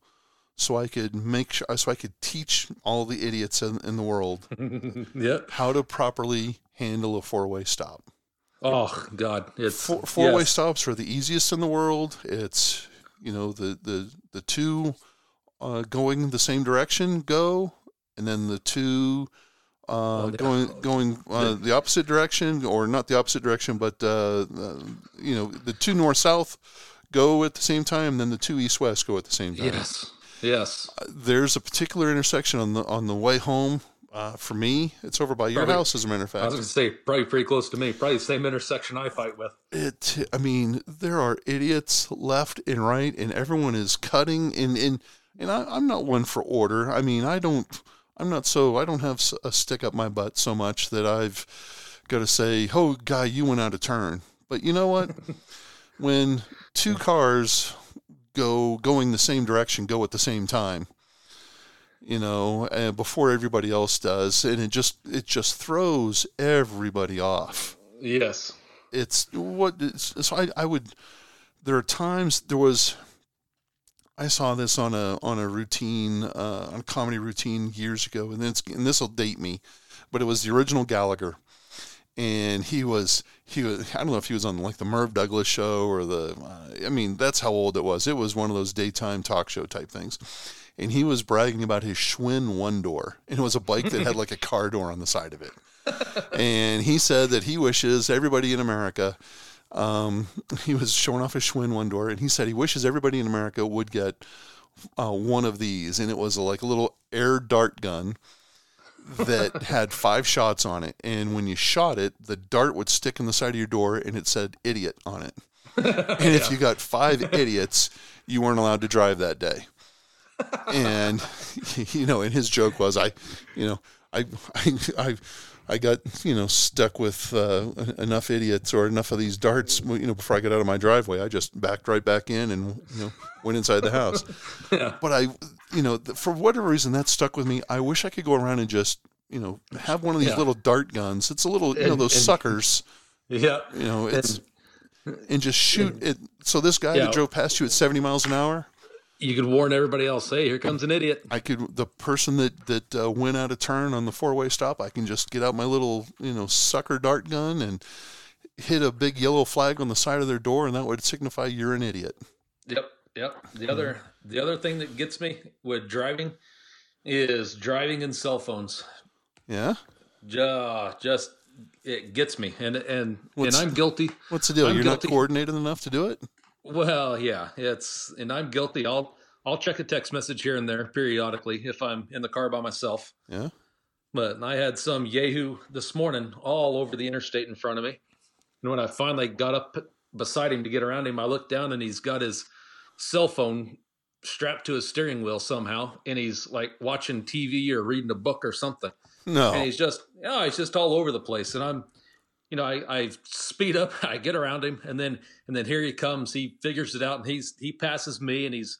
so I could make sure, so I could teach all the idiots in, in the world Yep. how to properly handle a four way stop. Oh God, it's Four, four way yes. stops are the easiest in the world. It's you know the the the two uh, going the same direction go, and then the two uh, going going uh, the opposite direction, or not the opposite direction, but uh, uh, you know the two north south go at the same time. Then the two east west go at the same time. Yes, yes. There's a particular intersection on the on the way home. Uh, for me, it's over by your Probably- house, as a matter of fact. I was going to say probably pretty close to me. Probably the same intersection I fight with. it i mean there are idiots left and right and everyone is cutting and and, and I, i'm not one for order i mean i don't i'm not so i don't have a stick up my butt so much that i've got to say oh guy you went out of turn. But you know what? When two cars go going the same direction go at the same time you know uh, before everybody else does and it just it just throws everybody off. Yes. it's what it's, so I, I would there are times there was I saw this on a on a routine uh, on a comedy routine years ago and it's and this will date me but it was the original Gallagher. And he was he was I don't know if he was on like the Merv Douglas show or the uh, I mean that's how old it was. It was one of those daytime talk show type things. And he was bragging about his Schwinn one door and it was a bike that had like a car door on the side of it. And he said that he wishes everybody in America. Um, he was showing off his Schwinn one door, and he said he wishes everybody in America would get uh, one of these, and it was like a little air dart gun that had five shots on it, and when you shot it, the dart would stick in the side of your door, and it said "idiot" on it. And if you got five idiots, you weren't allowed to drive that day. And you know, and his joke was, I, you know, I, I, I, I got you know stuck with uh, enough idiots or enough of these darts. You know, before I got out of my driveway, I just backed right back in and you know went inside the house. But I, you know, for whatever reason, that stuck with me. I wish I could go around and just you know have one of these Yeah. little dart guns. It's a little, you know, those and- suckers. Yeah. You know, it's and just shoot it. So this guy Yeah. that drove past you at seventy miles an hour. You could warn everybody else. Hey, here comes an idiot. I could the person that that uh, went out of turn on the four way stop. I can just get out my little you know sucker dart gun and hit a big yellow flag on the side of their door, and that would signify you're an idiot. Yep. Yep. The other the other thing that gets me with driving is driving in cell phones. Yeah. Just, just it gets me, and and What's- and I'm guilty. What's the deal? I'm you're guilty. not coordinated enough to do it. Well, yeah, it's and I'm guilty. I'll I'll check a text message here and there periodically if I'm in the car by myself. Yeah. But I had some yahoo this morning all over the interstate in front of me. And when I finally got up beside him to get around him, I looked down and he's got his cell phone strapped to his steering wheel somehow, and he's like watching TV or reading a book or something. No. And he's just, yeah, he's just all over the place. And I'm, you know, I, I speed up, I get around him, and then and then here he comes. He figures it out, and he's he passes me, and he's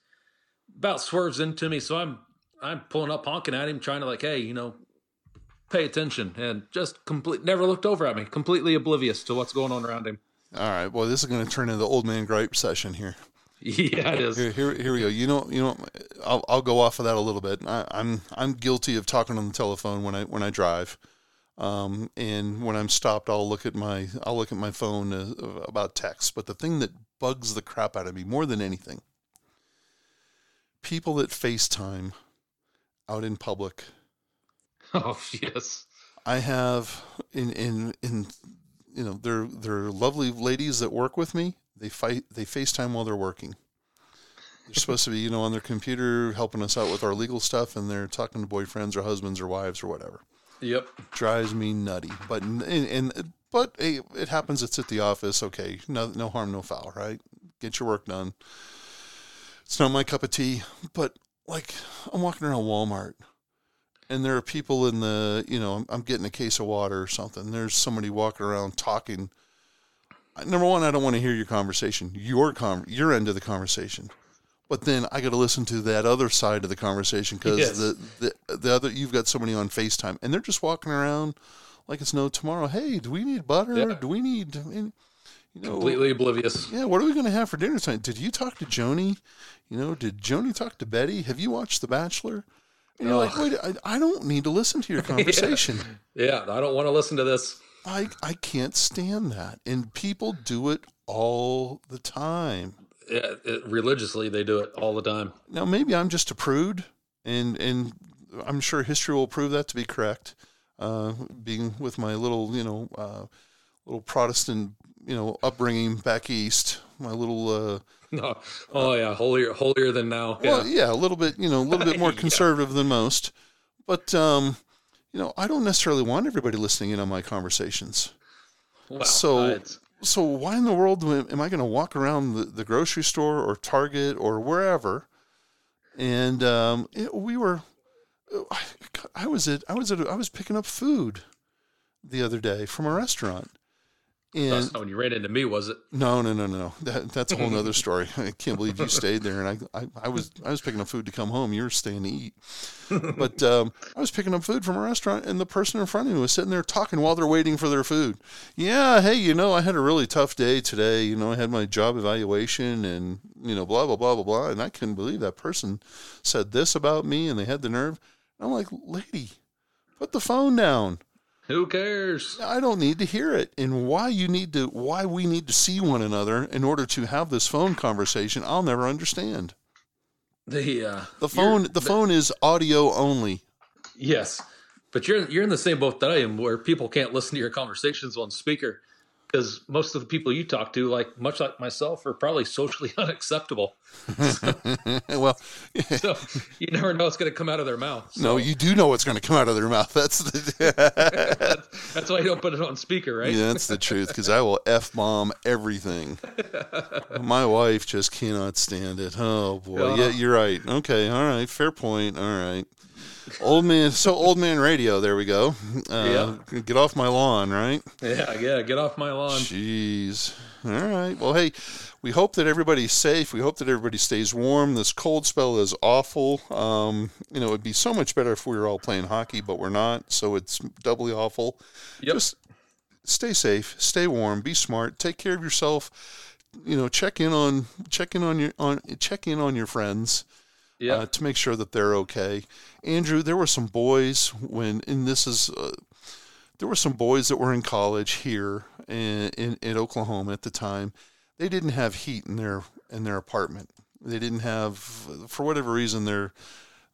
about swerves into me. So I'm I'm pulling up, honking at him, trying to like, hey, you know, pay attention, and just complete never looked over at me, completely oblivious to what's going on around him. All right. Well, this is going to turn into the old man gripe session here. yeah, it is. Here, here, here we go. You know, you know, I'll, I'll go off of that a little bit. I, I'm, I'm guilty of talking on the telephone when I, when I drive, um, and when I'm stopped, I'll look at my, I'll look at my phone uh, about text. But the thing that bugs the crap out of me more than anything, people that FaceTime out in public. Oh yes. I have in in in you know they're they're lovely ladies that work with me they fight they FaceTime while they're working. They're supposed to be, you know, on their computer helping us out with our legal stuff, and they're talking to boyfriends or husbands or wives or whatever. Yep. Drives me nutty. But and, and but hey, it happens. It's at the office. Okay, no no harm, no foul, right? Get your work done. It's not my cup of tea. But like, I'm walking around Walmart, and there are people in the, you know, I'm, getting a case of water or something. There's somebody walking around talking. Number one, I don't want to hear your conversation, your com- your end of the conversation but then I got to listen to that other side of the conversation because Yes. the, the the other you've got somebody on Facetime and they're just walking around like it's no tomorrow. Hey, do we need butter? Yeah. Do we need you know? Completely oblivious. Yeah, what are we going to have for dinner tonight? Did you talk to Joni? You know, did Joni talk to Betty? Have you watched The Bachelor? And you're like, wait, I, I don't need to listen to your conversation. Yeah, I don't want to listen to this. I I can't stand that, and people do it all the time. Yeah, it, religiously, they do it all the time. Now maybe I'm just a prude, and and I'm sure history will prove that to be correct. Uh, being with my little you know uh, little Protestant you know upbringing back east, my little uh, No. Oh yeah, holier, holier than now. Yeah. well yeah a little bit you know a little bit more Yeah. conservative than most, but um, you know I don't necessarily want everybody listening in on my conversations. Wow. so- So why in the world am I going to walk around the, the grocery store or Target or wherever? And um, it- we were, I, I was at, I was at, I was picking up food the other day from a restaurant, and that's not when you ran into me, was it? no, no, no, no, that, that's a whole other story. I can't believe you stayed there, and I, I, I was, I was picking up food to come home. You were staying to eat, but um, I was picking up food from a restaurant, and the person in front of me was sitting there talking while they're waiting for their food. Yeah, hey, you know, I had a really tough day today. You know, I had my job evaluation, and you know, blah blah blah blah blah, and I couldn't believe that person said this about me, and they had the nerve. I'm like, lady, put the phone down. Who cares? I don't need to hear it. And why you need to why we need to see one another in order to have this phone conversation, I'll never understand. The uh, The phone you're- the phone is audio only. Yes, but you're you're in the same boat that I am, where people can't listen to your conversations on speaker because most of the people you talk to, like much like myself, are probably socially unacceptable. well, So you never know what's going to come out of their mouth. no, you do know what's going to come out of their mouth. That's the that's, that's why you don't put it on speaker, right? yeah, that's the truth because I will f bomb everything. My wife just cannot stand it. Oh boy, yeah, Yeah. you're right. Okay, all right, fair point. All right, old man. So old man radio. There we go. Uh, Get off my lawn, right? Yeah, yeah. Get off my lawn. Jeez. All right. Well, hey, we hope that everybody's safe. We hope that everybody stays warm. This cold spell is awful. Um, you know, it'd be so much better if we were all playing hockey, but we're not. So it's doubly awful. Yep. Just stay safe, stay warm, be smart, take care of yourself. You know, check in on check in on your on check in on your friends Yeah. uh, to make sure that they're okay. Andrew, there were some boys when, and this is, uh, there were some boys that were in college here in, in, in Oklahoma at the time. They didn't have heat in their in their apartment. They didn't have, for whatever reason, their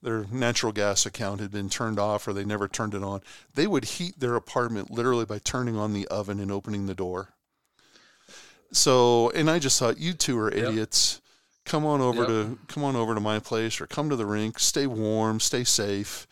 their natural gas account had been turned off or they never turned it on. They would heat their apartment literally by turning on the oven and opening the door. So, and I just thought you two are Yep. Come on over Yep. to come on over to my place or come to the rink. Stay warm, stay safe.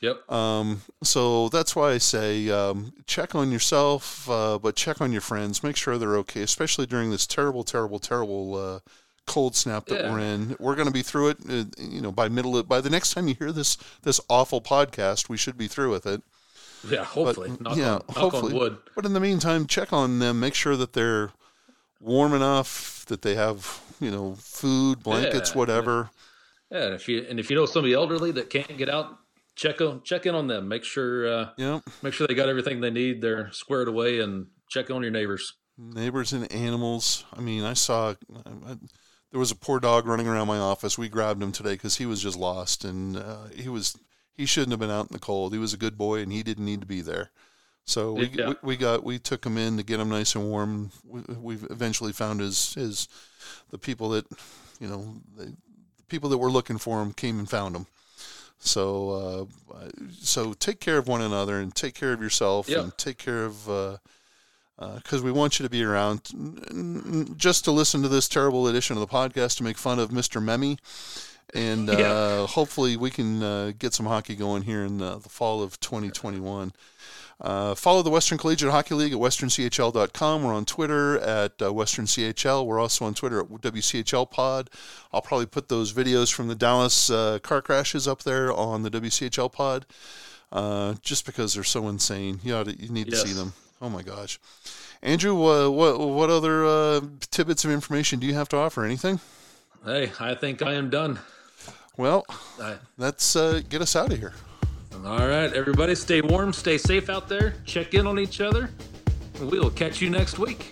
yep. Um, so that's why I say um, check on yourself, uh, but check on your friends. Make sure they're okay, especially during this terrible, terrible, terrible uh, cold snap that Yeah. we're in. We're going to be through it. Uh, you know, by middle of, by the next time you hear this this awful podcast, we should be through with it. Yeah. Hopefully. knock yeah, on, knock hopefully. on wood. But in the meantime, check on them. Make sure that they're warm enough, that they have you know food, blankets, Yeah. whatever. Yeah. And if you and if you know somebody elderly that can't get out, check on check in on them. Make sure uh, Yeah. make sure they got everything they need. They're squared away, and check on your neighbors. neighbors and animals. I mean, I saw I, there was a poor dog running around my office. We grabbed him today because he was just lost, and uh, he was he shouldn't have been out in the cold. He was a good boy, and he didn't need to be there. So we, Yeah. we, we got we took him in to get him nice and warm. We, we've eventually found his his the people that you know the, the people that were looking for him came and found him. So uh, so take care of one another and take care of yourself Yeah. and take care of. Uh, because we want you to be around just to listen to this terrible edition of the podcast to make fun of Mr. Memmy. And uh, Yeah. hopefully we can uh, get some hockey going here in uh, the fall of 2021. Uh, follow the Western Collegiate Hockey League at westernchl.com. We're on Twitter at uh, Western CHL. We're also on Twitter at WCHL Pod. I'll probably put those videos from the Dallas uh, car crashes up there on the WCHL Pod, uh, just because they're so insane. You ought to, you need to see them. Oh my gosh, Andrew, what what other uh, tidbits of information do you have to offer? Anything? Hey, I think I am done. Well, I, let's uh, get us out of here. All right, everybody, stay warm, stay safe out there. Check in on each other. We will catch you next week.